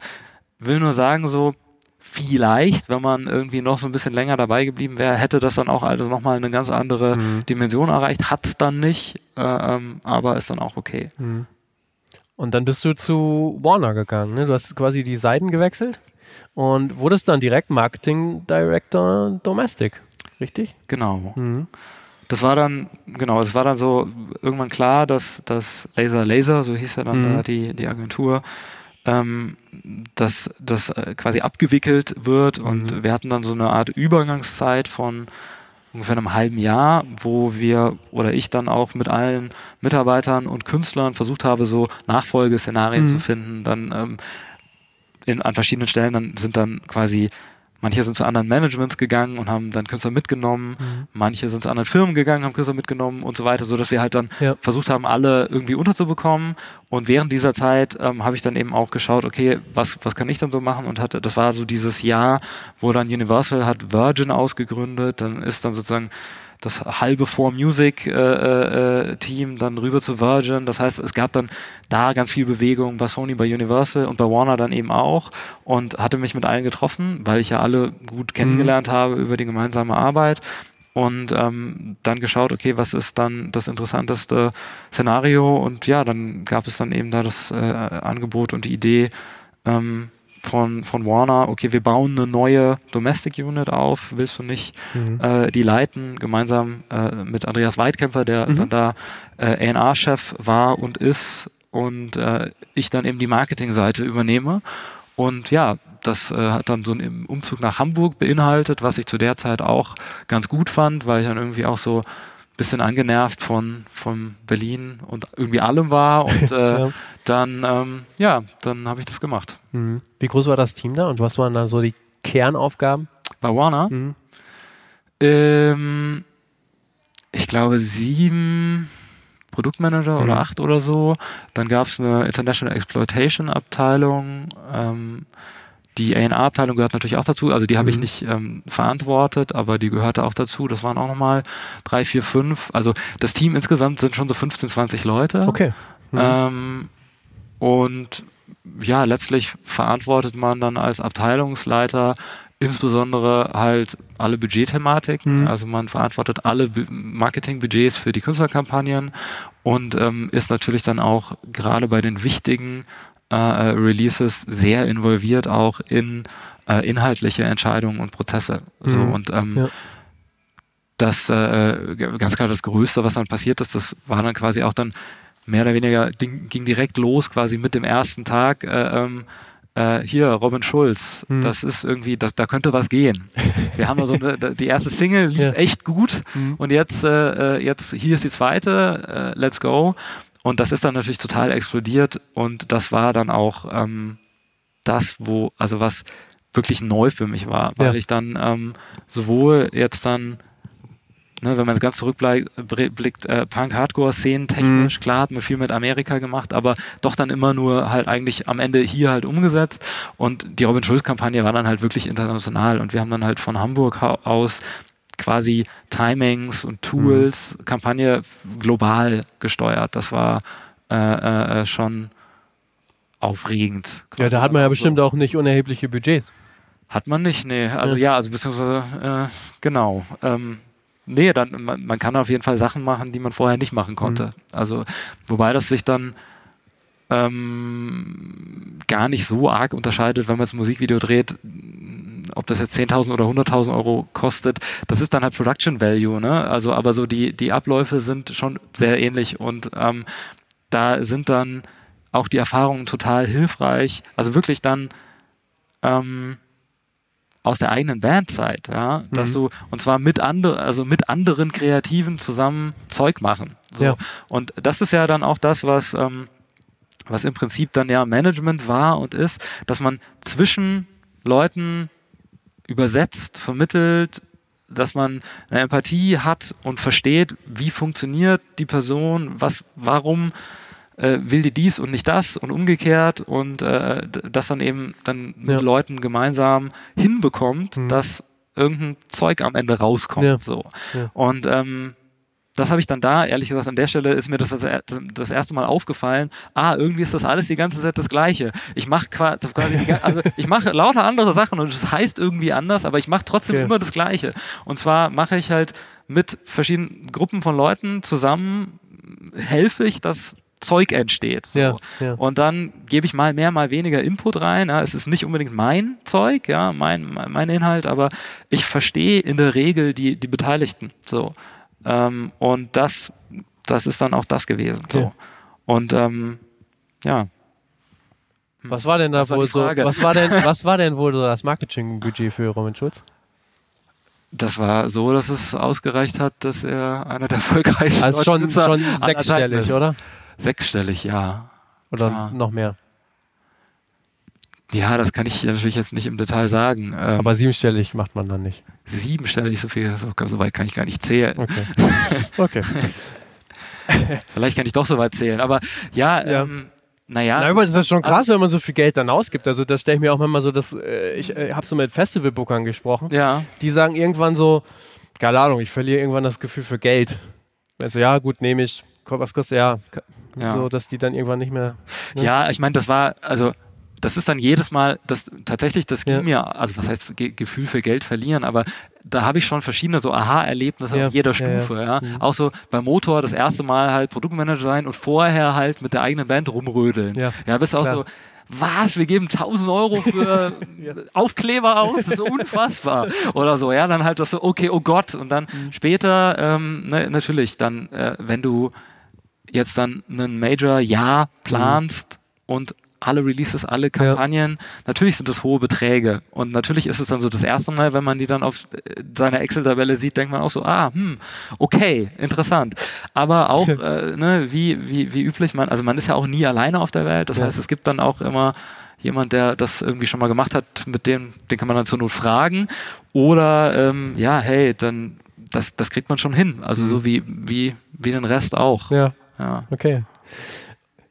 Will nur sagen, so, vielleicht, wenn man irgendwie noch so ein bisschen länger dabei geblieben wäre, hätte das dann auch alles nochmal eine ganz andere mhm. Dimension erreicht. Hat es dann nicht, äh, ähm, aber ist dann auch okay. Mhm. Und dann bist du zu Warner gegangen. Ne? Du hast quasi die Seiten gewechselt und wurdest dann direkt Marketing Director Domestic. Richtig? Genau. Mhm. Das war dann, genau, es war dann so irgendwann klar, dass das Laser Laser, so hieß ja dann mhm. da die, die Agentur, ähm, dass das äh, quasi abgewickelt wird und mhm. wir hatten dann so eine Art Übergangszeit von ungefähr einem halben Jahr, wo wir oder ich dann auch mit allen Mitarbeitern und Künstlern versucht habe, so Nachfolgeszenarien mhm. zu finden. Dann ähm, in, an verschiedenen Stellen dann sind dann quasi Manche sind zu anderen Managements gegangen und haben dann Künstler mitgenommen. Mhm. Manche sind zu anderen Firmen gegangen, haben Künstler mitgenommen und so weiter, so dass wir halt dann ja. versucht haben, alle irgendwie unterzubekommen. Und während dieser Zeit ähm, habe ich dann eben auch geschaut, okay, was, was kann ich dann so machen? Und hatte, das war so dieses Jahr, wo dann Universal hat Virgin ausgegründet. Dann ist dann sozusagen das halbe For Music äh, äh, Team dann rüber zu Virgin. Das heißt, es gab dann da ganz viel Bewegung bei Sony, bei Universal und bei Warner dann eben auch und hatte mich mit allen getroffen, weil ich ja alle gut kennengelernt mhm. habe über die gemeinsame Arbeit und ähm, dann geschaut, okay, was ist dann das interessanteste Szenario und ja, dann gab es dann eben da das äh, Angebot und die Idee, ähm, von, von Warner, okay, wir bauen eine neue Domestic Unit auf, willst du nicht mhm. äh, die leiten, gemeinsam äh, mit Andreas Weidkämpfer, der mhm. dann da äh, A&R-Chef war und ist und äh, ich dann eben die Marketingseite übernehme. Und ja, das äh, hat dann so einen Umzug nach Hamburg beinhaltet, was ich zu der Zeit auch ganz gut fand, weil ich dann irgendwie auch so bisschen angenervt von, von Berlin und irgendwie allem war und äh, ja. dann, ähm, ja, dann habe ich das gemacht. Mhm. Wie groß war das Team da und was waren da so die Kernaufgaben? Bei Warner? Mhm. Ähm, ich glaube sieben Produktmanager mhm. oder acht oder so. Dann gab es eine International Exploitation Abteilung. Ähm, die A&R-Abteilung gehört natürlich auch dazu, also die habe ich mhm. nicht ähm, verantwortet, aber die gehörte auch dazu. Das waren auch nochmal drei, vier, fünf. Also das Team insgesamt sind schon so 15, 20 Leute. Okay. Mhm. Ähm, und ja, letztlich verantwortet man dann als Abteilungsleiter insbesondere halt alle Budgetthematiken. Mhm. Also man verantwortet alle Marketingbudgets für die Künstlerkampagnen und ähm, ist natürlich dann auch gerade bei den wichtigen äh, Releases sehr involviert auch in äh, inhaltliche Entscheidungen und Prozesse. So, mhm. und ähm, ja. das äh, ganz klar das Größte, was dann passiert ist, das war dann quasi auch dann mehr oder weniger ging, ging direkt los quasi mit dem ersten Tag. Äh, ähm, äh, hier, Robin Schulz, mhm. das ist irgendwie, das, da könnte was gehen. Wir haben so eine, die erste Single lief ja. echt gut mhm. und jetzt, äh, jetzt, hier ist die zweite, äh, let's go. Und das ist dann natürlich total explodiert und das war dann auch ähm, das, wo, also was wirklich neu für mich war, weil ja. ich dann ähm, sowohl jetzt dann ne, wenn man es ganz zurückblickt, äh, Punk-Hardcore-Szenen technisch, Mhm. klar hat man viel mit Amerika gemacht, aber doch dann immer nur halt eigentlich am Ende hier halt umgesetzt. Und die Robin Schulz-Kampagne war dann halt wirklich international und wir haben dann halt von Hamburg aus quasi Timings und Tools, Kampagne f- global gesteuert. Das war äh, äh, schon aufregend. Ja, da hat man ja bestimmt auch nicht unerhebliche Budgets. hat man nicht, nee. Also ja, also beziehungsweise, äh, genau. Ähm, nee, dann, man, man kann auf jeden Fall Sachen machen, die man vorher nicht machen konnte. Also, wobei das sich dann ähm, gar nicht so arg unterscheidet, wenn man das Musikvideo dreht, ob das jetzt 10.000 oder 100.000 Euro kostet, das ist dann halt Production Value, ne? Also, aber so die, die Abläufe sind schon sehr ähnlich und ähm, da sind dann auch die Erfahrungen total hilfreich. Also wirklich dann ähm, aus der eigenen Bandzeit, ja, dass Mhm. du und zwar mit anderen, also mit anderen Kreativen zusammen Zeug machen. So. Ja. Und das ist ja dann auch das, was ähm, was im Prinzip dann ja Management war und ist, dass man zwischen Leuten übersetzt, vermittelt, dass man eine Empathie hat und versteht, wie funktioniert die Person, was, warum äh, will die dies und nicht das und umgekehrt und äh, das dann eben dann mit Ja. Leuten gemeinsam hinbekommt, Mhm. dass irgendein Zeug am Ende rauskommt. Ja. So. Ja. Und ähm, das habe ich dann da, ehrlich gesagt, an der Stelle ist mir das das, das erste Mal aufgefallen. Ah, irgendwie ist das alles die ganze Zeit das Gleiche. Ich mache quasi, die, also ich mache lauter andere Sachen und es heißt irgendwie anders, aber ich mache trotzdem Okay. immer das Gleiche. Und zwar mache ich halt mit verschiedenen Gruppen von Leuten zusammen, helfe ich, dass Zeug entsteht. So. Ja, ja. Und dann gebe ich mal mehr, mal weniger Input rein. Ja. Es ist nicht unbedingt mein Zeug, ja, mein, mein mein Inhalt, aber ich verstehe in der Regel die, die Beteiligten. So. Ähm, und das, das ist dann auch das gewesen. So. Und ähm, ja. Was war denn da Was wohl so? Was war denn, was war denn wohl so das Marketingbudget für Roman Schulz? Das war so, dass es ausgereicht hat, dass er einer der erfolgreichsten Also schon, schon sechsstellig, ist. oder? Sechsstellig, ja. Oder Klar. noch mehr? Ja, das kann ich natürlich jetzt nicht im Detail sagen. Ähm, Aber siebenstellig macht man dann nicht. siebenstellig, so viel, so, so weit kann ich gar nicht zählen. Okay. Okay. Vielleicht kann ich doch so weit zählen. Aber ja, Ja. ähm, naja. Na, aber das ist schon krass, wenn man so viel Geld dann ausgibt. Also das stelle ich mir auch manchmal so, dass äh, ich äh, habe so mit Festivalbookern gesprochen. ja, Die sagen irgendwann so, keine Ahnung, ich verliere irgendwann das Gefühl für Geld. Also ja, gut, nehme ich. Was kostet ja? Ja. So, dass die dann irgendwann nicht mehr. Ja. ja, ich meine, das war, also das ist dann jedes Mal, das tatsächlich, das ging Ja. mir, also was heißt Ge Gefühl für Geld verlieren, aber da habe ich schon verschiedene so Aha-Erlebnisse Ja, auf jeder. Stufe. Ja, Mhm. Auch so beim Motor das erste Mal halt Produktmanager sein und vorher halt mit der eigenen Band rumrödeln. Ja, Ja, bist auch klar. so, was, wir geben 1000 Euro für Aufkleber aus, das ist unfassbar. Oder so, ja, dann halt das so, okay, oh Gott. Und dann Mhm. später, ähm, ne, natürlich, dann, äh, wenn du jetzt dann einen Major-Jahr planst und alle Releases, alle Kampagnen, natürlich sind das hohe Beträge. Und natürlich ist es dann so das erste Mal, wenn man die dann auf äh, seiner Excel-Tabelle sieht, denkt man auch so, ah, hm, okay, interessant. Aber auch, äh, ne, wie, wie, wie üblich, man, also man ist ja auch nie alleine auf der Welt. Das Ja. heißt, es gibt dann auch immer jemand, der das irgendwie schon mal gemacht hat, mit dem, den kann man dann zur Not fragen. Oder ähm, ja, hey, dann das, das kriegt man schon hin. Also Mhm. so wie, wie, wie den Rest auch. Ja, Ja. okay.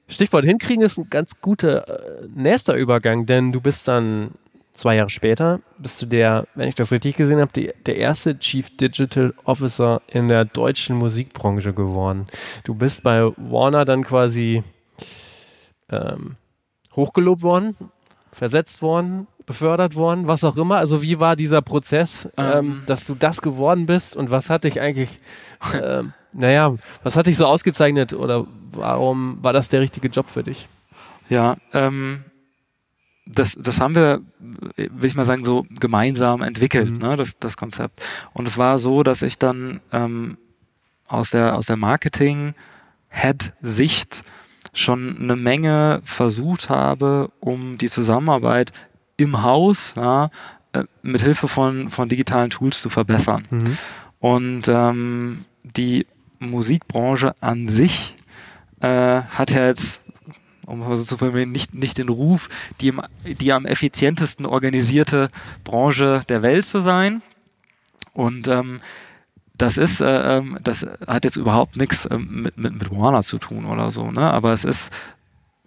Stichwort hinkriegen ist ein ganz guter äh, nächster Übergang, denn du bist dann zwei Jahre später, bist du der, wenn ich das richtig gesehen habe, die, der erste Chief Digital Officer in der deutschen Musikbranche geworden. Du bist bei Warner dann quasi ähm, hochgelobt worden, versetzt worden, befördert worden, was auch immer. Also wie war dieser Prozess, ähm, Ähm. dass du das geworden bist und was hat dich eigentlich, ähm, naja, was hat dich so ausgezeichnet oder warum war das der richtige Job für dich? Ja, ähm, das, das haben wir, will ich mal sagen, so gemeinsam entwickelt, Mhm. ne, das, das Konzept. Und es war so, dass ich dann ähm, aus der, aus der Marketing-Head-Sicht schon eine Menge versucht habe, um die Zusammenarbeit im Haus ja, äh, mit Hilfe von, von digitalen Tools zu verbessern. Und ähm, die Musikbranche an sich äh, hat ja jetzt, um es mal so zu formulieren, nicht, nicht den Ruf, die, im, die am effizientesten organisierte Branche der Welt zu sein. Und ähm, das ist, äh, ähm, das hat jetzt überhaupt nichts ähm, mit, mit, mit Warner zu tun oder so, ne? Aber es ist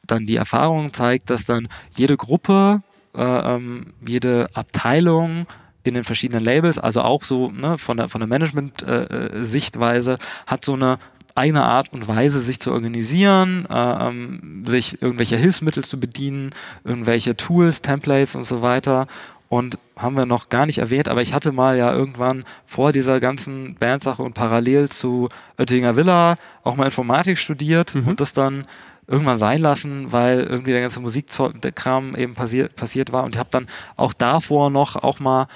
dann die Erfahrung zeigt, dass dann jede Gruppe, äh, ähm, jede Abteilung in den verschiedenen Labels, also auch so ne, von der, von der Management-Sichtweise, äh, hat so eine eigene Art und Weise, sich zu organisieren, äh, ähm, sich irgendwelche Hilfsmittel zu bedienen, irgendwelche Tools, Templates und so weiter. Und haben wir noch gar nicht erwähnt, aber ich hatte mal ja irgendwann vor dieser ganzen Bandsache und parallel zu Oettinger Villa auch mal Informatik studiert mhm. und das dann irgendwann sein lassen, weil irgendwie der ganze Musikkram eben passiert, passiert war. Und ich habe dann auch davor noch auch mal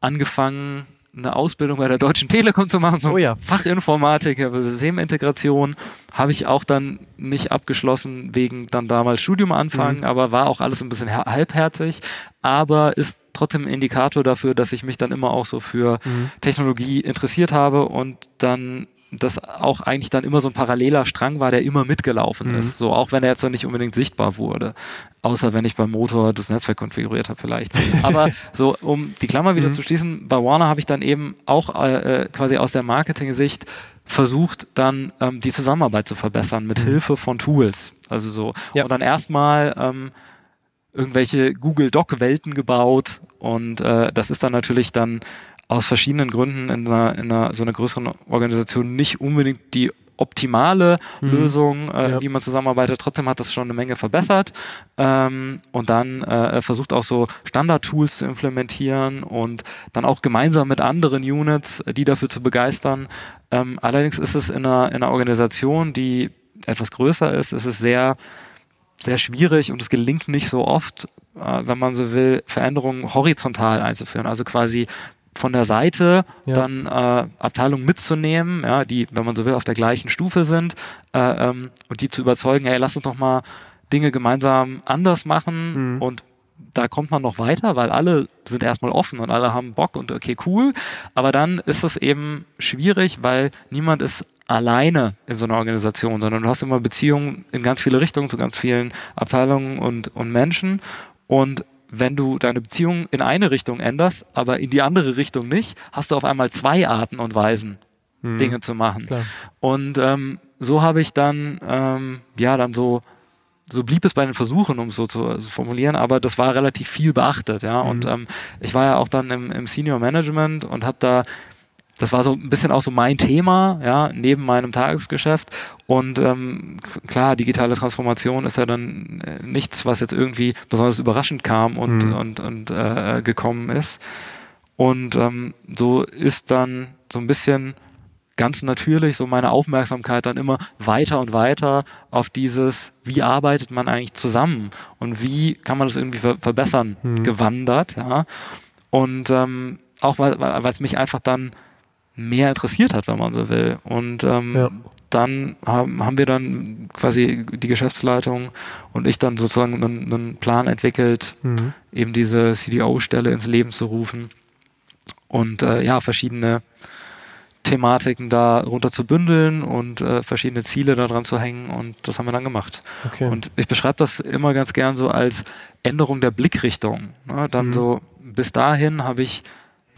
angefangen, eine Ausbildung bei der Deutschen Telekom zu machen, so oh ja. Fachinformatik, Systemintegration, habe ich auch dann nicht abgeschlossen wegen dann damals Studium anfangen, mhm. aber war auch alles ein bisschen halbherzig, aber ist trotzdem ein Indikator dafür, dass ich mich dann immer auch so für mhm. Technologie interessiert habe und dann das auch eigentlich dann immer so ein paralleler Strang war, der immer mitgelaufen mhm. ist. So auch wenn er jetzt dann nicht unbedingt sichtbar wurde. Außer wenn ich beim Motor das Netzwerk konfiguriert habe vielleicht. Aber so, um die Klammer wieder mhm. zu schließen, bei Warner habe ich dann eben auch äh, äh, quasi aus der Marketing-Sicht versucht, dann ähm, die Zusammenarbeit zu verbessern mit mhm. Hilfe von Tools. Also so. Ja. Und dann erstmal ähm, irgendwelche Google Doc-Welten gebaut und äh, das ist dann natürlich dann aus verschiedenen Gründen in, einer, in einer, so einer größeren Organisation nicht unbedingt die optimale mhm. Lösung, äh, ja. wie man zusammenarbeitet. Trotzdem hat das schon eine Menge verbessert ähm, und dann äh, versucht auch so Standard-Tools zu implementieren und dann auch gemeinsam mit anderen Units, äh, die dafür zu begeistern. Ähm, allerdings ist es in einer, in einer Organisation, die etwas größer ist, ist es sehr sehr schwierig und es gelingt nicht so oft, äh, wenn man so will, Veränderungen horizontal einzuführen. Also quasi von der Seite ja. dann äh, Abteilungen mitzunehmen, ja, die, wenn man so will, auf der gleichen Stufe sind äh, ähm, und die zu überzeugen, hey, lass uns doch mal Dinge gemeinsam anders machen mhm. und da kommt man noch weiter, weil alle sind erstmal offen und alle haben Bock und okay, cool. Aber dann ist es eben schwierig, weil niemand ist alleine in so einer Organisation, sondern du hast immer Beziehungen in ganz viele Richtungen zu ganz vielen Abteilungen und, und Menschen. Und wenn du deine Beziehung in eine Richtung änderst, aber in die andere Richtung nicht, hast du auf einmal zwei Arten und Weisen, mhm. Dinge zu machen. Klar. Und ähm, so habe ich dann, ähm, ja, dann so, so blieb es bei den Versuchen, um es so zu formulieren, aber das war relativ viel beachtet, ja. Mhm. Und ähm, ich war ja auch dann im, im Senior Management und habe da das war so ein bisschen auch so mein Thema, ja, neben meinem Tagesgeschäft. Und ähm, klar, digitale Transformation ist ja dann äh, nichts, was jetzt irgendwie besonders überraschend kam und, mhm. und, und äh, gekommen ist. Und ähm, so ist dann so ein bisschen ganz natürlich so meine Aufmerksamkeit dann immer weiter und weiter auf dieses, wie arbeitet man eigentlich zusammen und wie kann man das irgendwie ver verbessern, mhm. gewandert. Ja. Und ähm, auch weil es mich einfach dann mehr interessiert hat, wenn man so will. Und ähm, ja. dann haben, haben wir dann quasi die Geschäftsleitung und ich dann sozusagen einen, einen Plan entwickelt, mhm. eben diese CDO-Stelle ins Leben zu rufen und äh, ja, verschiedene Thematiken da runter zu bündeln und äh, verschiedene Ziele daran zu hängen und das haben wir dann gemacht. Okay. Und ich beschreibe das immer ganz gern so als Änderung der Blickrichtung. Ne? Dann mhm. so, bis dahin habe ich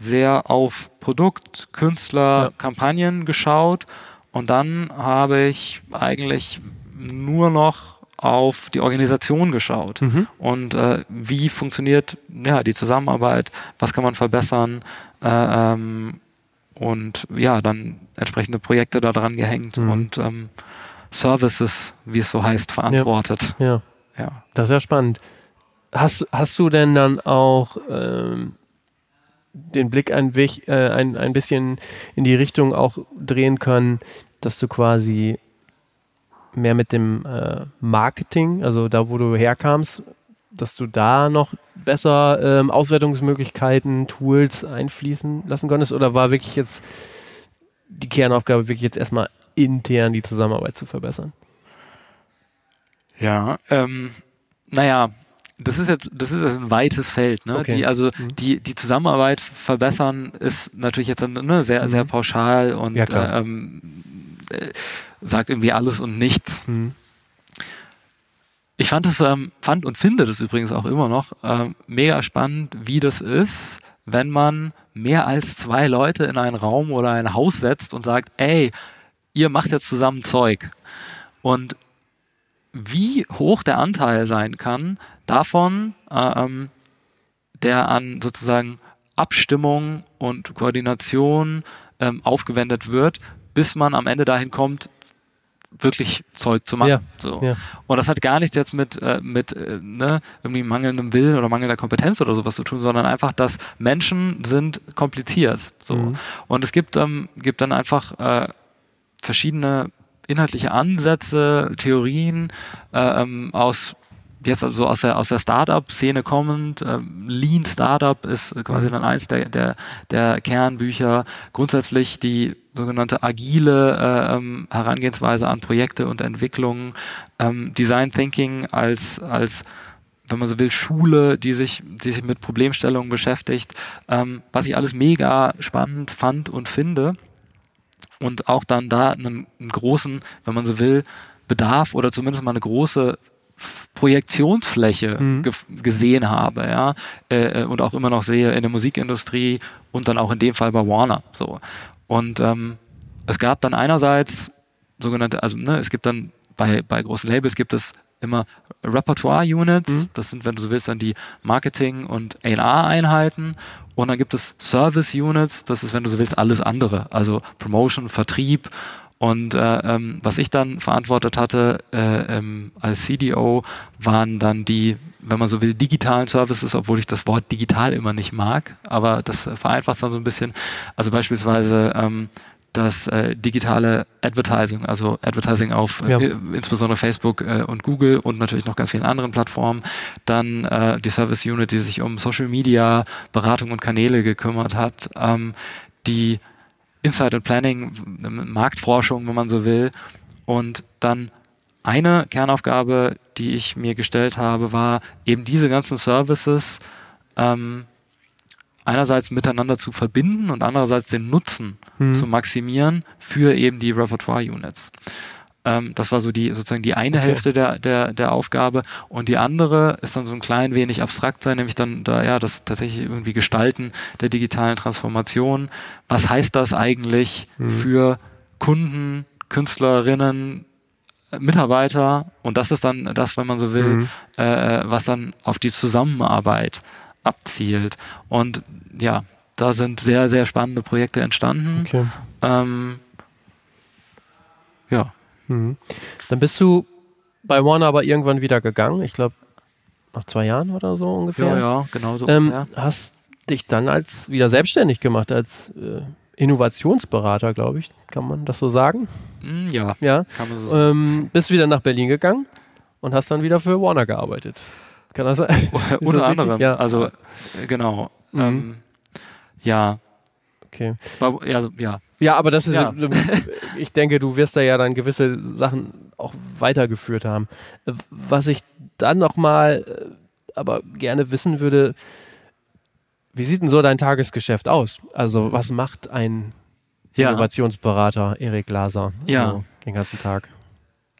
sehr auf Produkt, Künstler, ja. Kampagnen geschaut und dann habe ich eigentlich nur noch auf die Organisation geschaut mhm. und äh, wie funktioniert ja, die Zusammenarbeit, was kann man verbessern äh, ähm, und ja, dann entsprechende Projekte da dran gehängt mhm. und ähm, Services, wie es so heißt, verantwortet. Ja, ja. ja. Das ist ja spannend. Hast, hast du denn dann auch ähm, den Blick ein, äh, ein, ein bisschen in die Richtung auch drehen können, dass du quasi mehr mit dem äh, Marketing, also da, wo du herkamst, dass du da noch besser ähm, Auswertungsmöglichkeiten, Tools einfließen lassen konntest? Oder war wirklich jetzt die Kernaufgabe, wirklich jetzt erstmal intern die Zusammenarbeit zu verbessern? Ja, ähm, naja, das ist jetzt, das ist jetzt ein weites Feld. Ne? Okay. Die, also mhm. die, die Zusammenarbeit verbessern ist natürlich jetzt ne, sehr, mhm. sehr pauschal und ja, äh, ähm, äh, sagt irgendwie alles und nichts. Mhm. Ich fand es, ähm, fand und finde das übrigens auch immer noch äh, mega spannend, wie das ist, wenn man mehr als zwei Leute in einen Raum oder ein Haus setzt und sagt, ey, ihr macht jetzt zusammen Zeug. Und wie hoch der Anteil sein kann davon, äh, ähm, der an sozusagen Abstimmung und Koordination ähm, aufgewendet wird, bis man am Ende dahin kommt, wirklich Zeug zu machen. Ja, so. Ja. Und das hat gar nichts jetzt mit, äh, mit äh, ne, irgendwie mangelndem Willen oder mangelnder Kompetenz oder sowas zu tun, sondern einfach, dass Menschen sind kompliziert. So. Mhm. Und es gibt, ähm, gibt dann einfach äh, verschiedene inhaltliche Ansätze, Theorien äh, ähm, aus jetzt also aus der, aus der Startup-Szene kommend, äh, Lean Startup ist quasi mhm. dann eins der, der, der Kernbücher. Grundsätzlich die sogenannte agile äh, ähm, Herangehensweise an Projekte und Entwicklungen, ähm, Design Thinking als, als wenn man so will, Schule, die sich, die sich mit Problemstellungen beschäftigt, ähm, was ich alles mega spannend fand und finde. Und auch dann da einen, einen großen, wenn man so will, Bedarf oder zumindest mal eine große Projektionsfläche mhm. ge gesehen habe, ja, äh, äh, und auch immer noch sehe in der Musikindustrie und dann auch in dem Fall bei Warner. So. Und ähm, es gab dann einerseits sogenannte, also ne, es gibt dann bei, bei großen Labels gibt es immer Repertoire-Units, mhm. das sind, wenn du so willst, dann die Marketing- und A&R-Einheiten und dann gibt es Service-Units, das ist, wenn du so willst, alles andere, also Promotion, Vertrieb und äh, ähm, was ich dann verantwortet hatte äh, ähm, als CDO, waren dann die, wenn man so will, digitalen Services, obwohl ich das Wort digital immer nicht mag, aber das äh, vereinfacht dann so ein bisschen. Also beispielsweise ähm, das äh, digitale Advertising, also Advertising auf ja. äh, insbesondere Facebook äh, und Google und natürlich noch ganz vielen anderen Plattformen. Dann äh, die Service Unit, die sich um Social Media, Beratung und Kanäle gekümmert hat, ähm, die Insight and Planning, Marktforschung, wenn man so will. Und dann eine Kernaufgabe, die ich mir gestellt habe, war eben diese ganzen Services ähm, einerseits miteinander zu verbinden und andererseits den Nutzen mhm. zu maximieren für eben die Repertoire-Units. Ähm, das war so die sozusagen die eine okay. Hälfte der, der, der Aufgabe und die andere ist dann so ein klein wenig abstrakt sein, nämlich dann da ja das tatsächlich irgendwie Gestalten der digitalen Transformation. Was heißt das eigentlich mhm. für Kunden, Künstlerinnen, Mitarbeiter und das ist dann das, wenn man so will, mhm. äh, was dann auf die Zusammenarbeit abzielt. Und ja, da sind sehr, sehr spannende Projekte entstanden. Okay. Ähm, ja. Mhm. Dann bist du bei Warner aber irgendwann wieder gegangen. Ich glaube, nach zwei Jahren oder so ungefähr. Ja, ja, genau so. Ähm, hast dich dann als wieder selbstständig gemacht, als äh, Innovationsberater, glaube ich. Kann man das so sagen? Mm, ja, ja. Kann man so sagen. Ähm, bist wieder nach Berlin gegangen und hast dann wieder für Warner gearbeitet. Kann das sein? Unter anderem. Ja. Also, äh, genau. Mhm. Ähm, ja. Okay. Ja, ja. Ja, aber das ist, ja. ich denke, du wirst da ja dann gewisse Sachen auch weitergeführt haben. Was ich dann nochmal äh, aber gerne wissen würde, wie sieht denn so dein Tagesgeschäft aus? Also, was macht ein ja. Innovationsberater Erik Laser ja. So den ganzen Tag?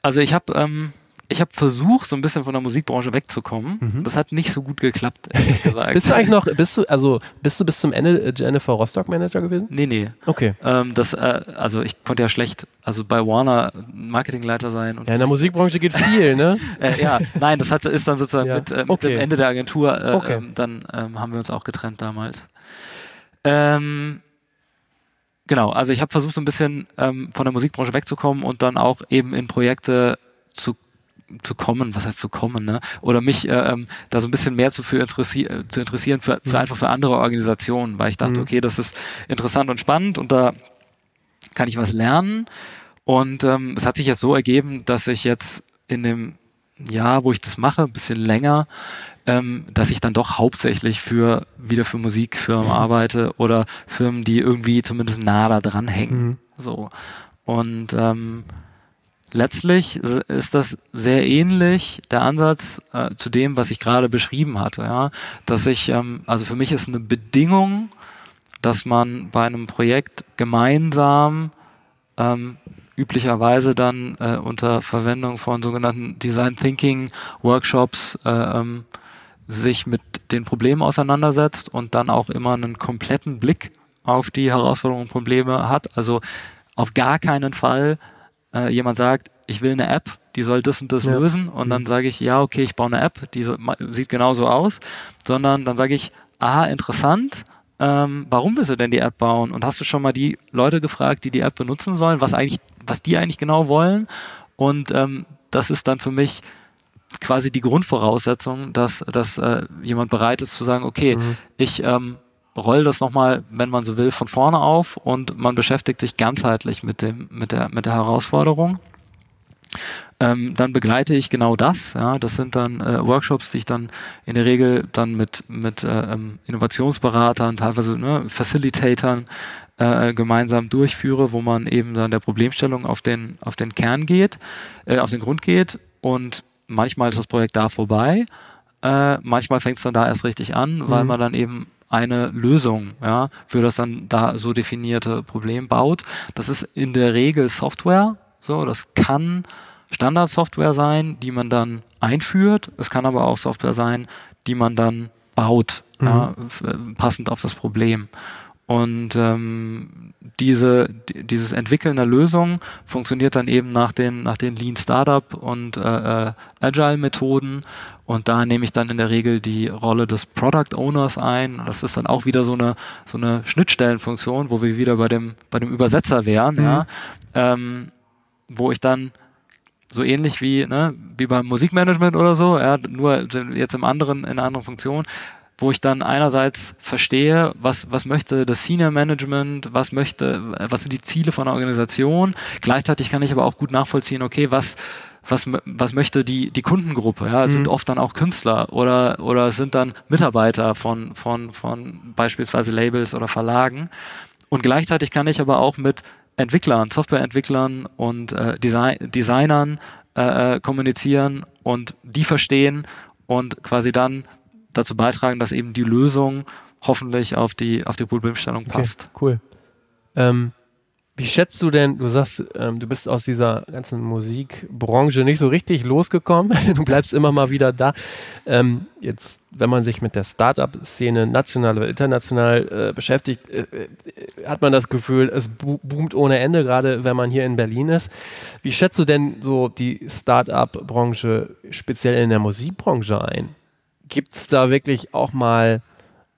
Also, ich habe ähm, ich habe versucht, so ein bisschen von der Musikbranche wegzukommen. Mhm. Das hat nicht so gut geklappt, ehrlich gesagt. bist du eigentlich noch, bist du, also bist du bis zum Ende äh, Jennifer Rostock Manager gewesen? Nee, nee. Okay. Ähm, das, äh, also ich konnte ja schlecht, also bei Warner Marketingleiter sein. ja, in der Musikbranche geht viel, ne? äh, ja, nein, das hat, ist dann sozusagen ja. mit, äh, mit okay. dem Ende der Agentur, äh, okay. ähm, dann ähm, haben wir uns auch getrennt damals. Ähm, genau, also ich habe versucht, so ein bisschen ähm, von der Musikbranche wegzukommen und dann auch eben in Projekte zu zu kommen, was heißt zu kommen, ne? Oder mich äh, ähm, da so ein bisschen mehr zu, für interessi zu interessieren, für, für mhm. einfach für andere Organisationen, weil ich dachte, mhm. okay, das ist interessant und spannend und da kann ich was lernen. Und ähm, es hat sich jetzt so ergeben, dass ich jetzt in dem Jahr, wo ich das mache, ein bisschen länger, ähm, dass ich dann doch hauptsächlich für wieder für Musikfirmen arbeite oder Firmen, die irgendwie zumindest nah da dran hängen. Mhm. So. Und ähm, letztlich ist das sehr ähnlich der Ansatz äh, zu dem, was ich gerade beschrieben hatte. Ja? Dass ich, ähm, also für mich ist eine Bedingung, dass man bei einem Projekt gemeinsam ähm, üblicherweise dann äh, unter Verwendung von sogenannten Design Thinking Workshops äh, ähm, sich mit den Problemen auseinandersetzt und dann auch immer einen kompletten Blick auf die Herausforderungen und Probleme hat. Also auf gar keinen Fall äh, jemand sagt, ich will eine App, die soll das und das ja. lösen und dann mhm. sage ich, ja, okay, ich baue eine App, die so, sieht genauso aus, sondern dann sage ich, aha, interessant, ähm, warum willst du denn die App bauen? Und hast du schon mal die Leute gefragt, die die App benutzen sollen, was eigentlich, was die eigentlich genau wollen? Und ähm, das ist dann für mich quasi die Grundvoraussetzung, dass, dass äh, jemand bereit ist zu sagen, okay, mhm. ich ähm, roll das nochmal, wenn man so will, von vorne auf und man beschäftigt sich ganzheitlich mit dem, mit der, mit der Herausforderung. Ähm, dann begleite ich genau das. Ja, das sind dann äh, Workshops, die ich dann in der Regel dann mit, mit äh, ähm, Innovationsberatern, teilweise ne, Facilitatern äh, gemeinsam durchführe, wo man eben dann der Problemstellung auf den, auf den Kern geht, äh, auf den Grund geht und manchmal ist das Projekt da vorbei, äh, manchmal fängt es dann da erst richtig an, weil mhm. man dann eben eine Lösung ja, für das dann da so definierte Problem baut. Das ist in der Regel Software. So, das kann Standardsoftware sein, die man dann einführt. Es kann aber auch Software sein, die man dann baut, mhm. ja, äh, passend auf das Problem. Und ähm, diese, dieses Entwickeln der Lösung funktioniert dann eben nach den, nach den Lean Startup und äh, äh, Agile Methoden. Und da nehme ich dann in der Regel die Rolle des Product Owners ein. Das ist dann auch wieder so eine, so eine Schnittstellenfunktion, wo wir wieder bei dem, bei dem Übersetzer wären, mhm. ja, ähm, wo ich dann so ähnlich wie, ne, wie beim Musikmanagement oder so, ja, nur jetzt im anderen, in einer anderen Funktion, wo ich dann einerseits verstehe, was, was möchte das Senior Management, was möchte, was sind die Ziele von der Organisation. Gleichzeitig kann ich aber auch gut nachvollziehen, okay, was, was, was möchte die, die Kundengruppe? Ja, es mhm. sind oft dann auch Künstler oder, oder es sind dann Mitarbeiter von, von, von beispielsweise Labels oder Verlagen. Und gleichzeitig kann ich aber auch mit Entwicklern, Softwareentwicklern und äh, Design Designern äh, äh kommunizieren und die verstehen und quasi dann dazu beitragen, dass eben die Lösung hoffentlich auf die, auf die Problemstellung passt. Okay, cool. Ähm, wie schätzt du denn, du sagst, ähm, du bist aus dieser ganzen Musikbranche nicht so richtig losgekommen, du bleibst immer mal wieder da. Ähm, jetzt, wenn man sich mit der Startup-Szene national oder international äh, beschäftigt, äh, äh, hat man das Gefühl, es boomt ohne Ende, gerade wenn man hier in Berlin ist. Wie schätzt du denn so die Startup-Branche speziell in der Musikbranche ein? Gibt es da wirklich auch mal,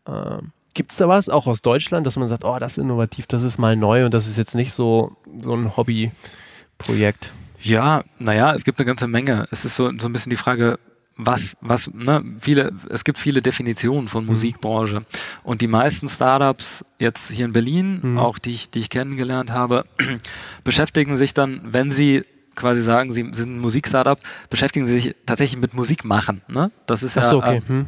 äh, gibt es da was, auch aus Deutschland, dass man sagt, oh, das ist innovativ, das ist mal neu und das ist jetzt nicht so, so ein Hobbyprojekt? Ja, naja, es gibt eine ganze Menge. Es ist so, so ein bisschen die Frage, was, was, ne, viele, es gibt viele Definitionen von mhm. Musikbranche. Und die meisten Startups jetzt hier in Berlin, mhm. auch die ich, die ich kennengelernt habe, beschäftigen sich dann, wenn sie quasi sagen, sie sind ein Musikstartup, beschäftigen sie sich tatsächlich mit Musik machen. Ne? Das ist Ach so, ja, okay. hm.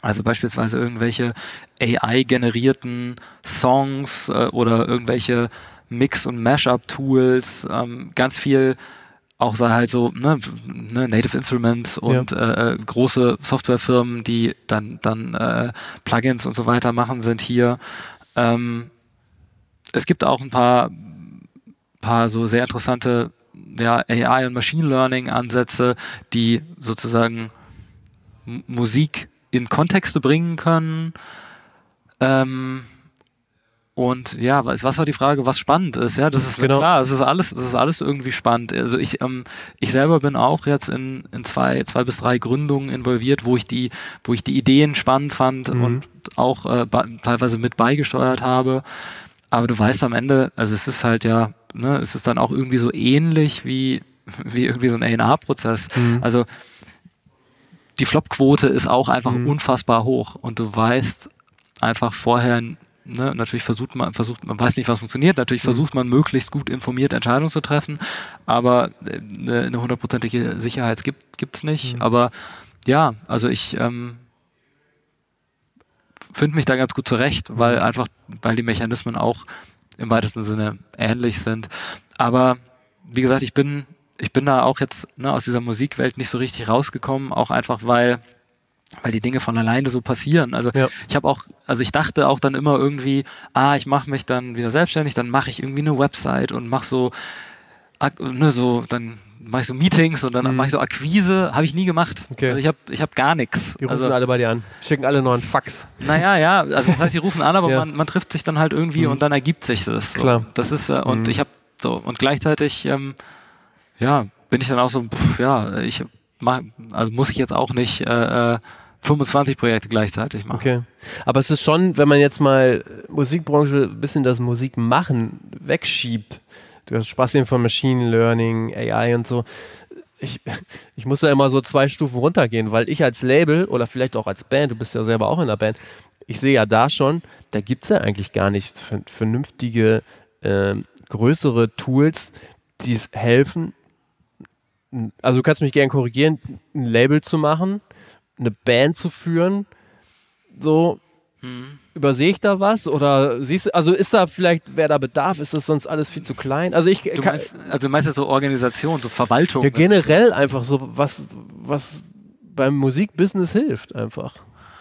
also beispielsweise irgendwelche AI-generierten Songs äh, oder irgendwelche Mix- und Mashup-Tools, ähm, ganz viel auch sei halt so ne, ne, Native Instruments und ja. äh, äh große Softwarefirmen, die dann dann äh, Plugins und so weiter machen, sind hier. Ähm, es gibt auch ein paar paar so sehr interessante ja, AI und Machine Learning Ansätze, die sozusagen Musik in Kontexte bringen können. Ähm, und ja, was, was war die Frage, was spannend ist? Ja, das ist genau. klar, es ist alles, das ist alles irgendwie spannend. Also ich, ähm, ich selber bin auch jetzt in, in zwei, zwei bis drei Gründungen involviert, wo ich die, wo ich die Ideen spannend fand mhm. und auch äh, teilweise mit beigesteuert habe. Aber du weißt am Ende, also es ist halt ja ne, ist es dann auch irgendwie so ähnlich wie, wie irgendwie so ein A&R-Prozess. Mhm. Also die Flop-Quote ist auch einfach mhm. unfassbar hoch und du weißt einfach vorher, ne, natürlich versucht man, versucht, man weiß nicht, was funktioniert, natürlich mhm. versucht man möglichst gut informiert Entscheidungen zu treffen, aber eine, eine hundertprozentige Sicherheit gibt es nicht. Mhm. Aber ja, also ich ähm, finde mich da ganz gut zurecht, weil mhm. einfach, weil die Mechanismen auch im weitesten Sinne ähnlich sind. Aber wie gesagt, ich bin, ich bin da auch jetzt ne, aus dieser Musikwelt nicht so richtig rausgekommen, auch einfach weil weil die Dinge von alleine so passieren. Also ja. ich habe auch, also ich dachte auch dann immer irgendwie, ah, ich mache mich dann wieder selbstständig, dann mache ich irgendwie eine Website und mache so ne, so, dann mache ich so Meetings und dann Mhm. mache ich so Akquise, habe ich nie gemacht. Okay. Also ich habe ich hab gar nichts. Die rufen Also, alle bei dir an. Schicken alle noch einen Fax. naja, ja, also das heißt, die rufen an, aber Ja. man, man trifft sich dann halt irgendwie Mhm. und dann ergibt sich das. So. Klar. Das ist, äh, und Mhm. ich habe so, und gleichzeitig, ähm, ja, bin ich dann auch so, pff, ja, ich mach, also muss ich jetzt auch nicht äh, äh, 25 Projekte gleichzeitig machen. Okay. Aber es ist schon, wenn man jetzt mal Musikbranche ein bisschen das Musikmachen wegschiebt, du hast Spaß eben von Machine Learning, AI und so. Ich, ich muss da immer so zwei Stufen runtergehen, weil ich als Label oder vielleicht auch als Band, du bist ja selber auch in der Band, ich sehe ja da schon, da gibt es ja eigentlich gar nicht ver- vernünftige, ähm, größere Tools, die es helfen. Also du kannst mich gerne korrigieren, ein Label zu machen, eine Band zu führen, so Mhm. Übersehe ich da was oder siehst du, also ist da vielleicht, wer da Bedarf, ist das sonst alles viel zu klein? Also ich Du kann, meinst, also jetzt so Organisation, so Verwaltung. ja, generell einfach so was, was beim Musikbusiness hilft einfach.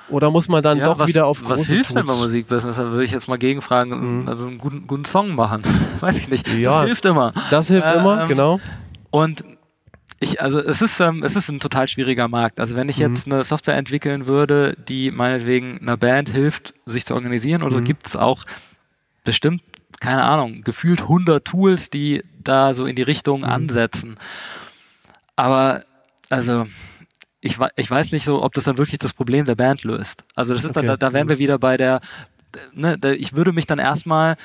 Oder muss man dann Ja, doch was, wieder auf Was große hilft denn beim? Musikbusiness? Da würde ich jetzt mal gegenfragen, Mhm. also einen guten, guten Song machen. Weiß ich nicht. Ja. Das hilft immer. Das hilft Äh, immer, ähm, genau. Und ich, also es ist, ähm, es ist ein total schwieriger Markt. Also wenn ich Mhm. jetzt eine Software entwickeln würde, die meinetwegen einer Band hilft, sich zu organisieren, oder Mhm. gibt es auch bestimmt, keine Ahnung, gefühlt 100 Tools, die da so in die Richtung Mhm. ansetzen. Aber also ich, ich weiß nicht so, ob das dann wirklich das Problem der Band löst. Also das ist dann, Okay. da, da wären wir wieder bei der, ne, da, ich würde mich dann erstmal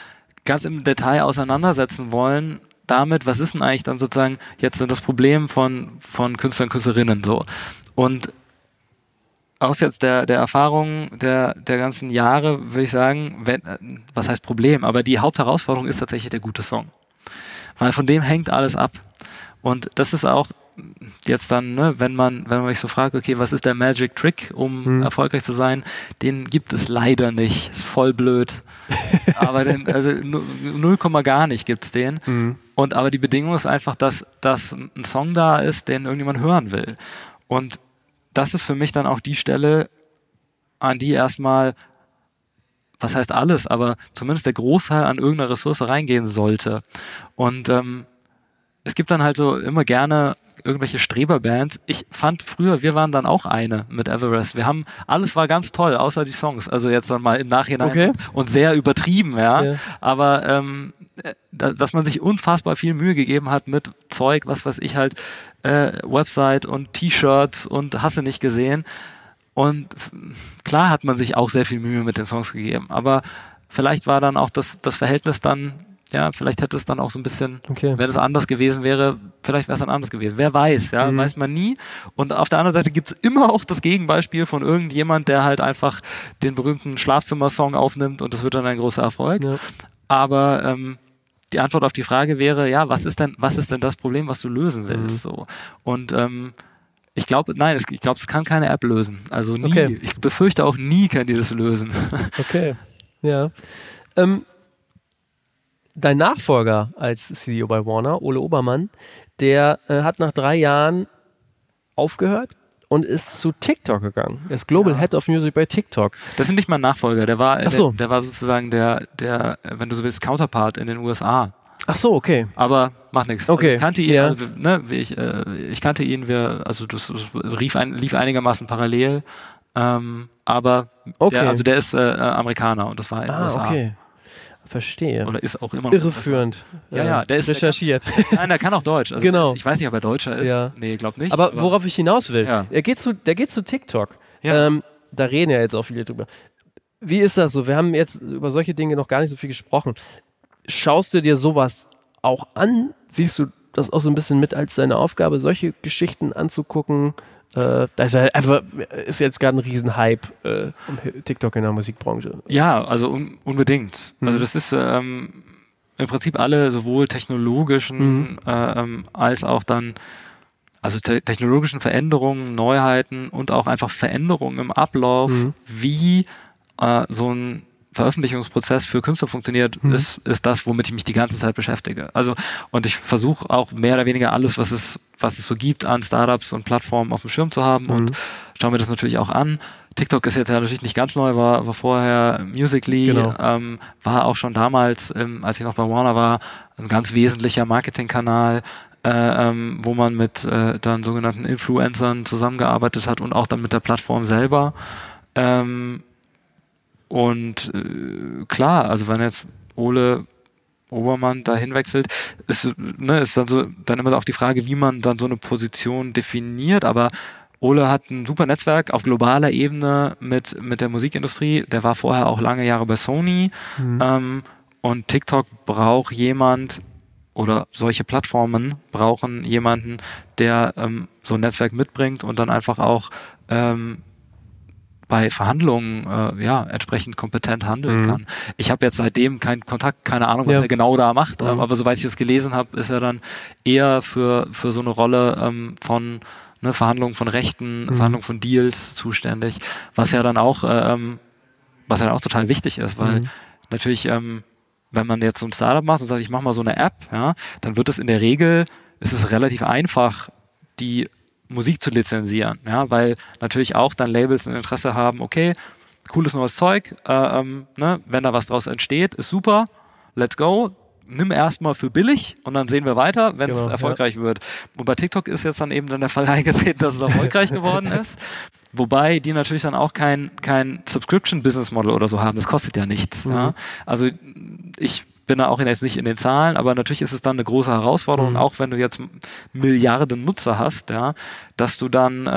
ganz im Detail auseinandersetzen wollen damit, was ist denn eigentlich dann sozusagen jetzt das Problem von, von Künstlern und Künstlerinnen so. Und aus jetzt der, der Erfahrung der, der ganzen Jahre würde ich sagen, wenn, was heißt Problem, aber die Hauptherausforderung ist tatsächlich der gute Song. Weil von dem hängt alles ab. Und das ist auch jetzt dann, ne, wenn man, wenn man mich so fragt, okay, was ist der Magic Trick, um Mhm. erfolgreich zu sein, den gibt es leider nicht. Ist voll blöd. aber den, also nu- null Komma gar nicht gibt's den. Mhm. Und aber die Bedingung ist einfach, dass, dass ein Song da ist, den irgendjemand hören will. Und das ist für mich dann auch die Stelle, an die erstmal, was heißt alles, aber zumindest der Großteil an irgendeiner Ressource reingehen sollte. Und ähm, es gibt dann halt so immer gerne irgendwelche Streberbands. Ich fand früher, wir waren dann auch eine mit Everest. Wir haben, alles war ganz toll, außer die Songs. Also jetzt dann mal im Nachhinein Okay. und sehr übertrieben, ja. Ja. Aber ähm, äh, da, dass man sich unfassbar viel Mühe gegeben hat mit Zeug, was weiß ich halt, äh, Website und T-Shirts und hast du nicht gesehen. Und klar hat man sich auch sehr viel Mühe mit den Songs gegeben, aber vielleicht war dann auch das, das Verhältnis dann, ja, vielleicht hätte es dann auch so ein bisschen, Okay. wenn es anders gewesen wäre, vielleicht wäre es dann anders gewesen. Wer weiß, ja, Mhm. weiß man nie. Und auf der anderen Seite gibt es immer auch das Gegenbeispiel von irgendjemand, der halt einfach den berühmten Schlafzimmer-Song aufnimmt und das wird dann ein großer Erfolg. Ja. Aber ähm, die Antwort auf die Frage wäre, ja, was ist denn, was ist denn das Problem, was du lösen Mhm. willst? So. Und ähm, ich glaube, nein, ich glaube, es kann keine App lösen. Also nie. Okay. Ich befürchte auch nie kann die das lösen. Okay. Ja. Ähm, dein Nachfolger als CEO bei Warner, Ole Obermann, der äh, hat nach drei Jahren aufgehört und ist zu TikTok gegangen. Er ist Global Ja. Head of Music bei TikTok. Das ist nicht mein Nachfolger. Der war, so. der, der war sozusagen der, der, wenn du so willst, Counterpart in den USA. Ach so, okay. Aber macht nichts. Okay, Also ich kannte ihn, ja. also, ne, ich, äh, ich kannte ihn, wir, also das, das rief ein, lief einigermaßen parallel. Ähm, aber Okay. der, also der ist äh, Amerikaner und das war in den Ah, USA. okay. Verstehe. Oder ist auch immer noch. Irreführend. Ja, ja, der ist- recherchiert. Nein, der kann auch Deutsch. Also Genau. Ich weiß nicht, ob er Deutscher ist. Ja. Nee, glaub nicht. Aber worauf ich hinaus will, Ja. er geht zu, der geht zu TikTok. Ja. Ähm, da reden ja jetzt auch viele drüber. Wie ist das so? Wir haben jetzt über solche Dinge noch gar nicht so viel gesprochen. Schaust du dir sowas auch an? Siehst du das auch so ein bisschen mit als deine Aufgabe, solche Geschichten anzugucken? Äh, da ist ja einfach, ist jetzt gerade ein Riesenhype äh, um TikTok in der Musikbranche. Ja, also un unbedingt. Mhm. Also das ist ähm, im Prinzip alle sowohl technologischen Mhm. äh, ähm, als auch dann also te technologischen Veränderungen, Neuheiten und auch einfach Veränderungen im Ablauf, Mhm. wie äh, so ein Veröffentlichungsprozess für Künstler funktioniert, Mhm. ist, ist das, womit ich mich die ganze Zeit beschäftige. Also, und ich versuche auch mehr oder weniger alles, was es, was es so gibt an Startups und Plattformen auf dem Schirm zu haben und Mhm. schaue mir das natürlich auch an. TikTok ist jetzt ja natürlich nicht ganz neu, war, war vorher Musically, Genau. ähm, war auch schon damals, ähm, als ich noch bei Warner war, ein ganz wesentlicher Marketingkanal, äh, ähm, wo man mit äh, dann sogenannten Influencern zusammengearbeitet hat und auch dann mit der Plattform selber. Ähm, und äh, klar, also wenn jetzt Ole Obermann da hinwechselt, ist, ne, ist dann, so, dann immer auch die Frage, wie man dann so eine Position definiert, aber Ole hat ein super Netzwerk auf globaler Ebene mit, mit der Musikindustrie. Der war vorher auch lange Jahre bei Sony. Mhm. Ähm, und TikTok braucht jemand oder solche Plattformen brauchen jemanden, der ähm, so ein Netzwerk mitbringt und dann einfach auch ähm, bei Verhandlungen äh, ja entsprechend kompetent handeln Mhm. kann. Ich habe jetzt seitdem keinen Kontakt, keine Ahnung, was Ja. er genau da macht, Mhm. ähm, aber soweit ich das gelesen habe, ist er dann eher für, für so eine Rolle ähm, von ne, Verhandlungen von Rechten, Mhm. Verhandlungen von Deals zuständig, was ja dann auch, äh, ähm, was ja dann auch total wichtig ist, weil Mhm. natürlich, ähm, wenn man jetzt so ein Startup macht und sagt, ich mache mal so eine App, ja, dann wird es in der Regel, ist es relativ einfach, die Musik zu lizenzieren, ja, weil natürlich auch dann Labels ein Interesse haben, okay, cooles neues Zeug, äh, ähm, ne, wenn da was draus entsteht, ist super, let's go. Nimm erstmal für billig und dann sehen wir weiter, wenn es Genau, ja. erfolgreich wird. Und bei TikTok ist jetzt dann eben dann der Fall eingetreten, dass es erfolgreich geworden ist. Wobei die natürlich dann auch kein, kein Subscription-Business-Model oder so haben. Das kostet ja nichts. Mhm. Ja? Also ich bin da auch jetzt nicht in den Zahlen, aber natürlich ist es dann eine große Herausforderung, Mhm. auch wenn du jetzt Milliarden Nutzer hast, ja, dass du dann äh,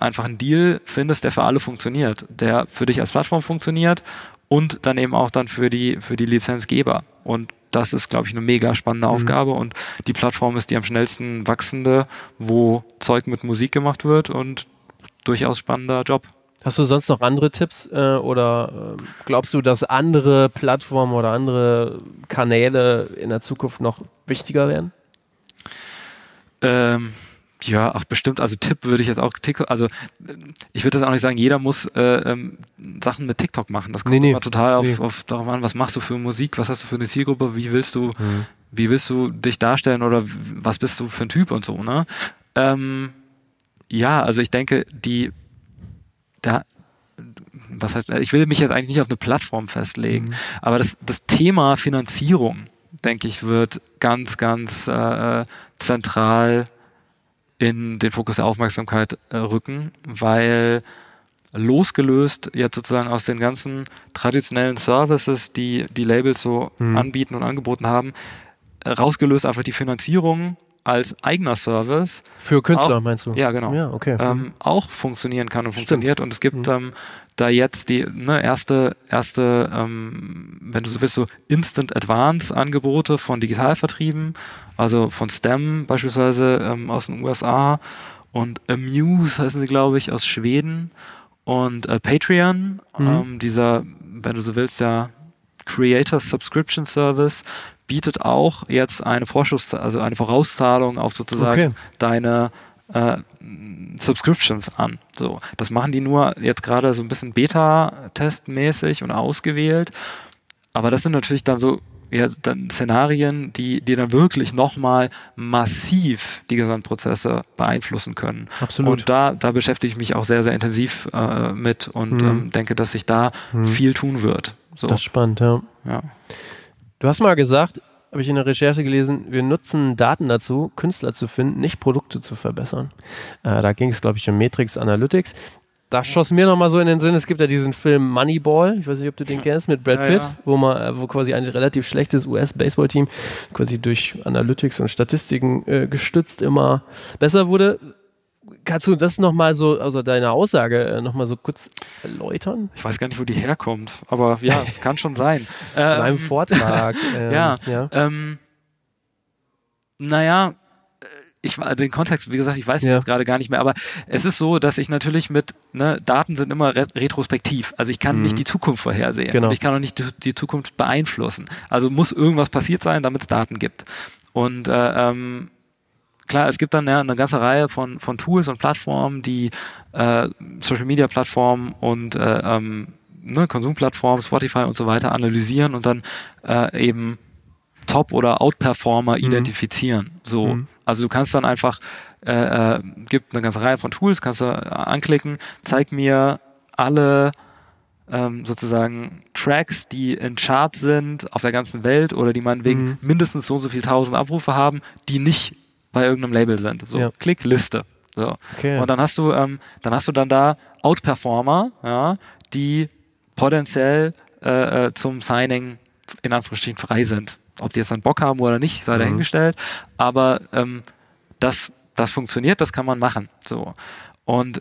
einfach einen Deal findest, der für alle funktioniert, der für dich als Plattform funktioniert und dann eben auch dann für die, für die Lizenzgeber. Und das ist, glaube ich, eine mega spannende Mhm. Aufgabe und die Plattform ist die am schnellsten wachsende, wo Zeug mit Musik gemacht wird und durchaus spannender Job. Hast du sonst noch andere Tipps äh, oder ähm, glaubst du, dass andere Plattformen oder andere Kanäle in der Zukunft noch wichtiger werden? Ähm, ja, ach bestimmt. Also Tipp würde ich jetzt auch TikTok, also äh, ich würde das auch nicht sagen, jeder muss äh, ähm, Sachen mit TikTok machen. Das kommt Nee, nee. immer total auf, Nee. auf darauf an, was machst du für Musik, was hast du für eine Zielgruppe, wie willst du, wie willst du dich darstellen oder was bist du für ein Typ und so, ne? Ähm, ja, also ich denke, die da was heißt, ich will mich jetzt eigentlich nicht auf eine Plattform festlegen, Mhm. aber das, das Thema Finanzierung, denke ich, wird ganz, ganz äh, zentral in den Fokus der Aufmerksamkeit äh, rücken, weil losgelöst jetzt sozusagen aus den ganzen traditionellen Services, die die Labels so Mhm. anbieten und angeboten haben, rausgelöst einfach die Finanzierung als eigener Service Für Künstler, Auch- meinst du? ja, genau. Ja, okay. ähm, auch funktionieren kann und Stimmt. funktioniert. Und es gibt Mhm. ähm, da jetzt die ne, erste, erste ähm, wenn du so willst, so Instant Advance Angebote von Digitalvertrieben, also von STEM beispielsweise ähm, aus den USA und Amuse heißen sie, glaube ich, aus Schweden und äh, Patreon, Mhm. ähm, dieser, wenn du so willst, ja Creator Subscription Service bietet auch jetzt eine Vorschuss, also eine Vorauszahlung auf sozusagen Okay. deine äh, Subscriptions an. So, das machen die nur jetzt gerade so ein bisschen Beta-Testmäßig und ausgewählt. Aber das sind natürlich dann so ja, dann Szenarien, die, die dann wirklich nochmal massiv die Gesamtprozesse beeinflussen können. Absolut. Und da, da beschäftige ich mich auch sehr, sehr intensiv äh, mit und Mhm. ähm, denke, dass sich da Mhm. viel tun wird. So, Das ist spannend, ja. ja. Du hast mal gesagt, habe ich in der Recherche gelesen, wir nutzen Daten dazu, Künstler zu finden, nicht Produkte zu verbessern. Äh, da ging es, glaube ich, um Matrix Analytics. Da schoss mir nochmal so in den Sinn, es gibt ja diesen Film Moneyball, ich weiß nicht, ob du den kennst, mit Brad Ja, Pitt, ja. wo man, äh, wo quasi ein relativ schlechtes US-Baseball-Team quasi durch Analytics und Statistiken äh, gestützt immer besser wurde. Kannst du das nochmal so, also deine Aussage äh, nochmal so kurz erläutern? Ich weiß gar nicht, wo die herkommt, aber ja, kann schon sein. In Ähm, einem Vortrag. ähm, ja. ja. Ähm, naja, äh, ich war den Kontext, wie gesagt, ich weiß Ja. jetzt gerade gar nicht mehr, aber es ist so, dass ich natürlich mit, ne, Daten sind immer re retrospektiv. Also ich kann Mhm. nicht die Zukunft vorhersehen. Genau. Und ich kann auch nicht die, die Zukunft beeinflussen. Also muss irgendwas passiert sein, damit es Daten gibt. Und äh, ähm, klar, es gibt dann ja eine ganze Reihe von, von Tools und Plattformen, die äh, Social Media Plattformen und äh, ähm, ne, Konsumplattformen, Spotify und so weiter analysieren und dann äh, eben Top- oder Outperformer Mhm. identifizieren. So, Mhm. also du kannst dann einfach, äh, äh, gibt eine ganze Reihe von Tools, kannst du äh, anklicken, zeig mir alle ähm, sozusagen Tracks, die in Charts sind auf der ganzen Welt oder die meinetwegen Mhm. mindestens so und so viel tausend Abrufe haben, die nicht bei irgendeinem Label sind. So, Ja. Klick Liste. So. Okay. Und dann hast du, ähm, dann hast du dann da Outperformer, ja, die potenziell äh, äh, zum Signing in Anführungsstrichen frei sind. Ob die jetzt dann Bock haben oder nicht, sei Mhm. dahingestellt. Aber ähm, das, das funktioniert, das kann man machen. So. Und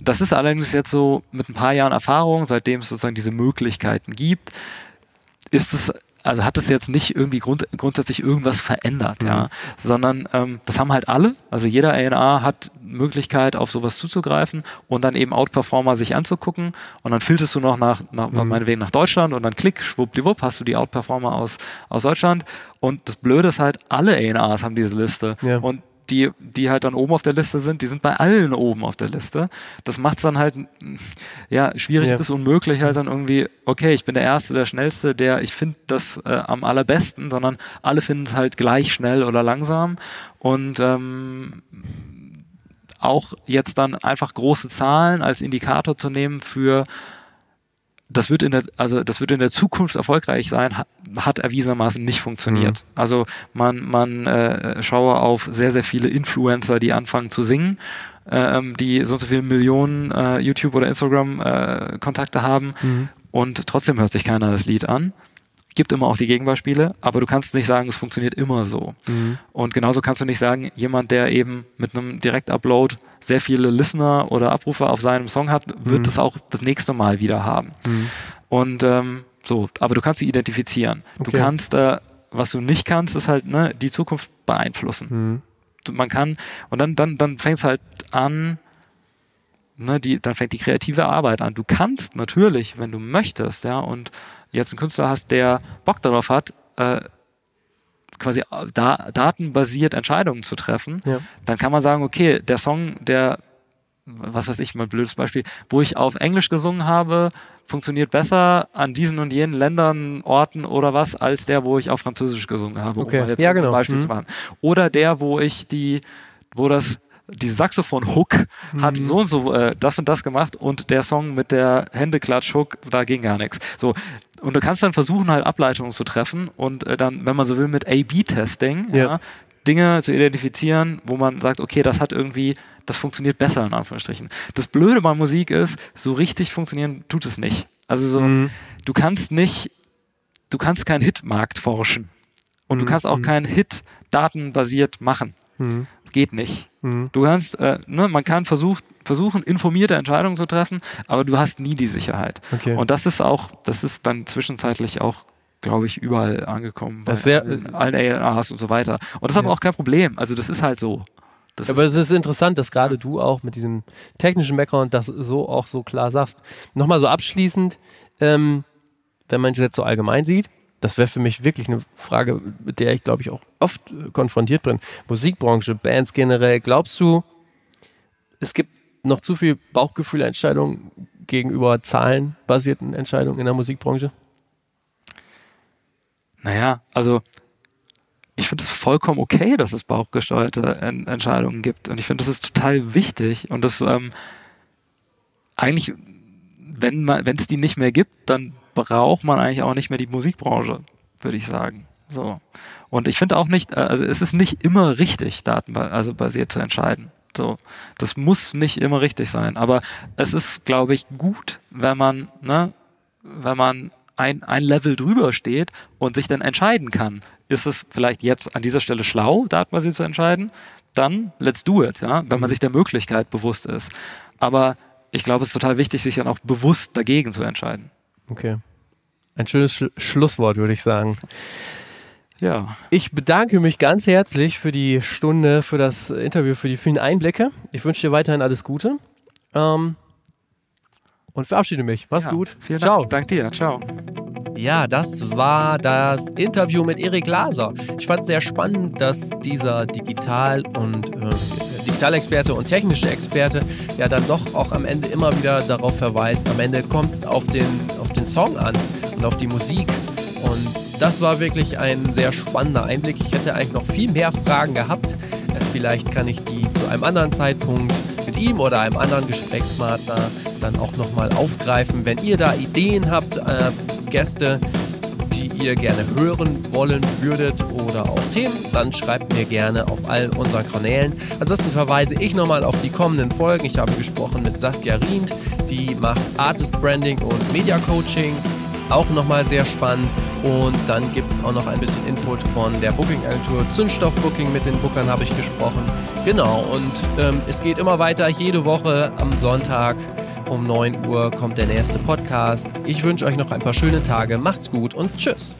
das ist allerdings jetzt so mit ein paar Jahren Erfahrung, seitdem es sozusagen diese Möglichkeiten gibt, ist es, also hat es jetzt nicht irgendwie grund, grundsätzlich irgendwas verändert, ja, sondern ähm, das haben halt alle, also jeder A&R hat Möglichkeit auf sowas zuzugreifen und dann eben Outperformer sich anzugucken. Und dann filterst du noch nach, nach Mhm. meinetwegen nach Deutschland und dann klick, schwuppdiwupp, hast du die Outperformer aus, aus Deutschland. Und das Blöde ist halt, alle A&Rs haben diese Liste. Ja. und die, die halt dann oben auf der Liste sind, die sind bei allen oben auf der Liste. Das macht es dann halt ja, schwierig Ja. bis unmöglich, halt dann irgendwie, okay, ich bin der Erste, der Schnellste, der, ich finde das äh, am allerbesten, sondern alle finden es halt gleich schnell oder langsam. Und ähm, auch jetzt dann einfach große Zahlen als Indikator zu nehmen für das wird in der, also das wird in der Zukunft erfolgreich sein, hat, hat erwiesenermaßen nicht funktioniert. Also man, man äh, schaue auf sehr, sehr viele Influencer, die anfangen zu singen, ähm, die so und so viele Millionen äh, YouTube oder Instagram äh, Kontakte haben Mhm. und trotzdem hört sich keiner das Lied an. Gibt immer auch die Gegenbeispiele, aber du kannst nicht sagen, es funktioniert immer so. Mhm. Und genauso kannst du nicht sagen, jemand, der eben mit einem Direktupload sehr viele Listener oder Abrufer auf seinem Song hat, wird Mhm. das auch das nächste Mal wieder haben. Mhm. Und ähm, so, aber du kannst sie identifizieren. Okay. Du kannst, äh, was du nicht kannst, ist halt ne, die Zukunft beeinflussen. Mhm. Man kann, und dann, dann, dann fängt es halt an, ne, die, dann fängt die kreative Arbeit an. Du kannst natürlich, wenn du möchtest, ja, und jetzt einen Künstler hast, der Bock darauf hat, äh, quasi da, datenbasiert Entscheidungen zu treffen, Ja. dann kann man sagen, okay, der Song, der, was weiß ich, mal ein blödes Beispiel, wo ich auf Englisch gesungen habe, funktioniert besser an diesen und jenen Ländern, Orten oder was, als der, wo ich auf Französisch gesungen habe, Okay. um mal jetzt Ja, ein genau. Beispiel Mhm. zu machen. Oder der, wo ich die, wo das die Saxophon-Hook hat Mhm. so und so äh, das und das gemacht und der Song mit der Händeklatsch-Hook, da ging gar nichts. So. Und du kannst dann versuchen, halt Ableitungen zu treffen und äh, dann, wenn man so will, mit A-B-Testing, Ja. ja, Dinge zu identifizieren, wo man sagt, okay, das hat irgendwie, das funktioniert besser, in Anführungsstrichen. Das Blöde bei Musik ist, so richtig funktionieren tut es nicht. Also so, Mhm. du kannst nicht, du kannst keinen Hitmarkt forschen. Und du Mhm. kannst auch Mhm. keinen Hit datenbasiert machen. Mhm. Geht nicht. Mhm. Du kannst, äh, ne, man kann versuch, versuchen, informierte Entscheidungen zu treffen, aber du hast nie die Sicherheit. Okay. Und das ist auch, das ist dann zwischenzeitlich auch, glaube ich, überall angekommen. Das bei sehr- allen, A&Rs und so weiter. Und das ist aber Ja. auch kein Problem. Also das ist halt so. Das Aber ist, es ist interessant, dass gerade du auch mit diesem technischen Background das so auch so klar sagst. Nochmal so abschließend, ähm, wenn man es jetzt so allgemein sieht, das wäre für mich wirklich eine Frage, mit der ich glaube ich auch oft äh, konfrontiert bin. Musikbranche, Bands generell, glaubst du, es gibt noch zu viel Bauchgefühlentscheidungen gegenüber zahlenbasierten Entscheidungen in der Musikbranche? naja, also ich finde es vollkommen okay, dass es bauchgesteuerte En Entscheidungen gibt. Und ich finde, das ist total wichtig. Und das ähm, eigentlich, wenn es die nicht mehr gibt, dann braucht man eigentlich auch nicht mehr die Musikbranche, würde ich sagen. So. Und ich finde auch nicht, äh, also es ist nicht immer richtig, datenbasiert also zu entscheiden. So. Das muss nicht immer richtig sein. Aber es ist, glaube ich, gut, wenn man, ne, wenn man ein, ein Level drüber steht und sich dann entscheiden kann, ist es vielleicht jetzt an dieser Stelle schlau, datenbasiert zu entscheiden, dann let's do it, ja, wenn man sich der Möglichkeit bewusst ist. Aber ich glaube, es ist total wichtig, sich dann auch bewusst dagegen zu entscheiden. Okay. Ein schönes Sch Schlusswort, würde ich sagen. Ja, Ich bedanke mich ganz herzlich für die Stunde, für das Interview, für die vielen Einblicke. Ich wünsche dir weiterhin alles Gute. Ähm, und verabschiede mich. Mach's ja. gut. Vielen Ciao. Dank. Dank dir. Ciao. Ja, das war das Interview mit Erik Laser. Ich fand es sehr spannend, dass dieser Digital- und äh, Digitalexperte und technische Experte ja dann doch auch am Ende immer wieder darauf verweist, am Ende kommt es auf den, auf den Song an und auf die Musik. Und das war wirklich ein sehr spannender Einblick. Ich hätte eigentlich noch viel mehr Fragen gehabt. Vielleicht kann ich die zu einem anderen Zeitpunkt mit ihm oder einem anderen Gesprächspartner dann auch nochmal aufgreifen. Wenn ihr da Ideen habt, äh, Gäste, die ihr gerne hören wollen würdet oder auch Themen, dann schreibt mir gerne auf allen unseren Kanälen. Ansonsten verweise ich nochmal auf die kommenden Folgen. Ich habe gesprochen mit Saskia Rient, die macht Artist Branding und Media Coaching. Auch nochmal sehr spannend. Und dann gibt es auch noch ein bisschen Input von der Booking-Agentur Zündstoff Booking. Mit den Bookern habe ich gesprochen. Genau, und ähm, es geht immer weiter. Jede Woche am Sonntag um 9 Uhr kommt der nächste Podcast. Ich wünsche euch noch ein paar schöne Tage. Macht's gut und tschüss.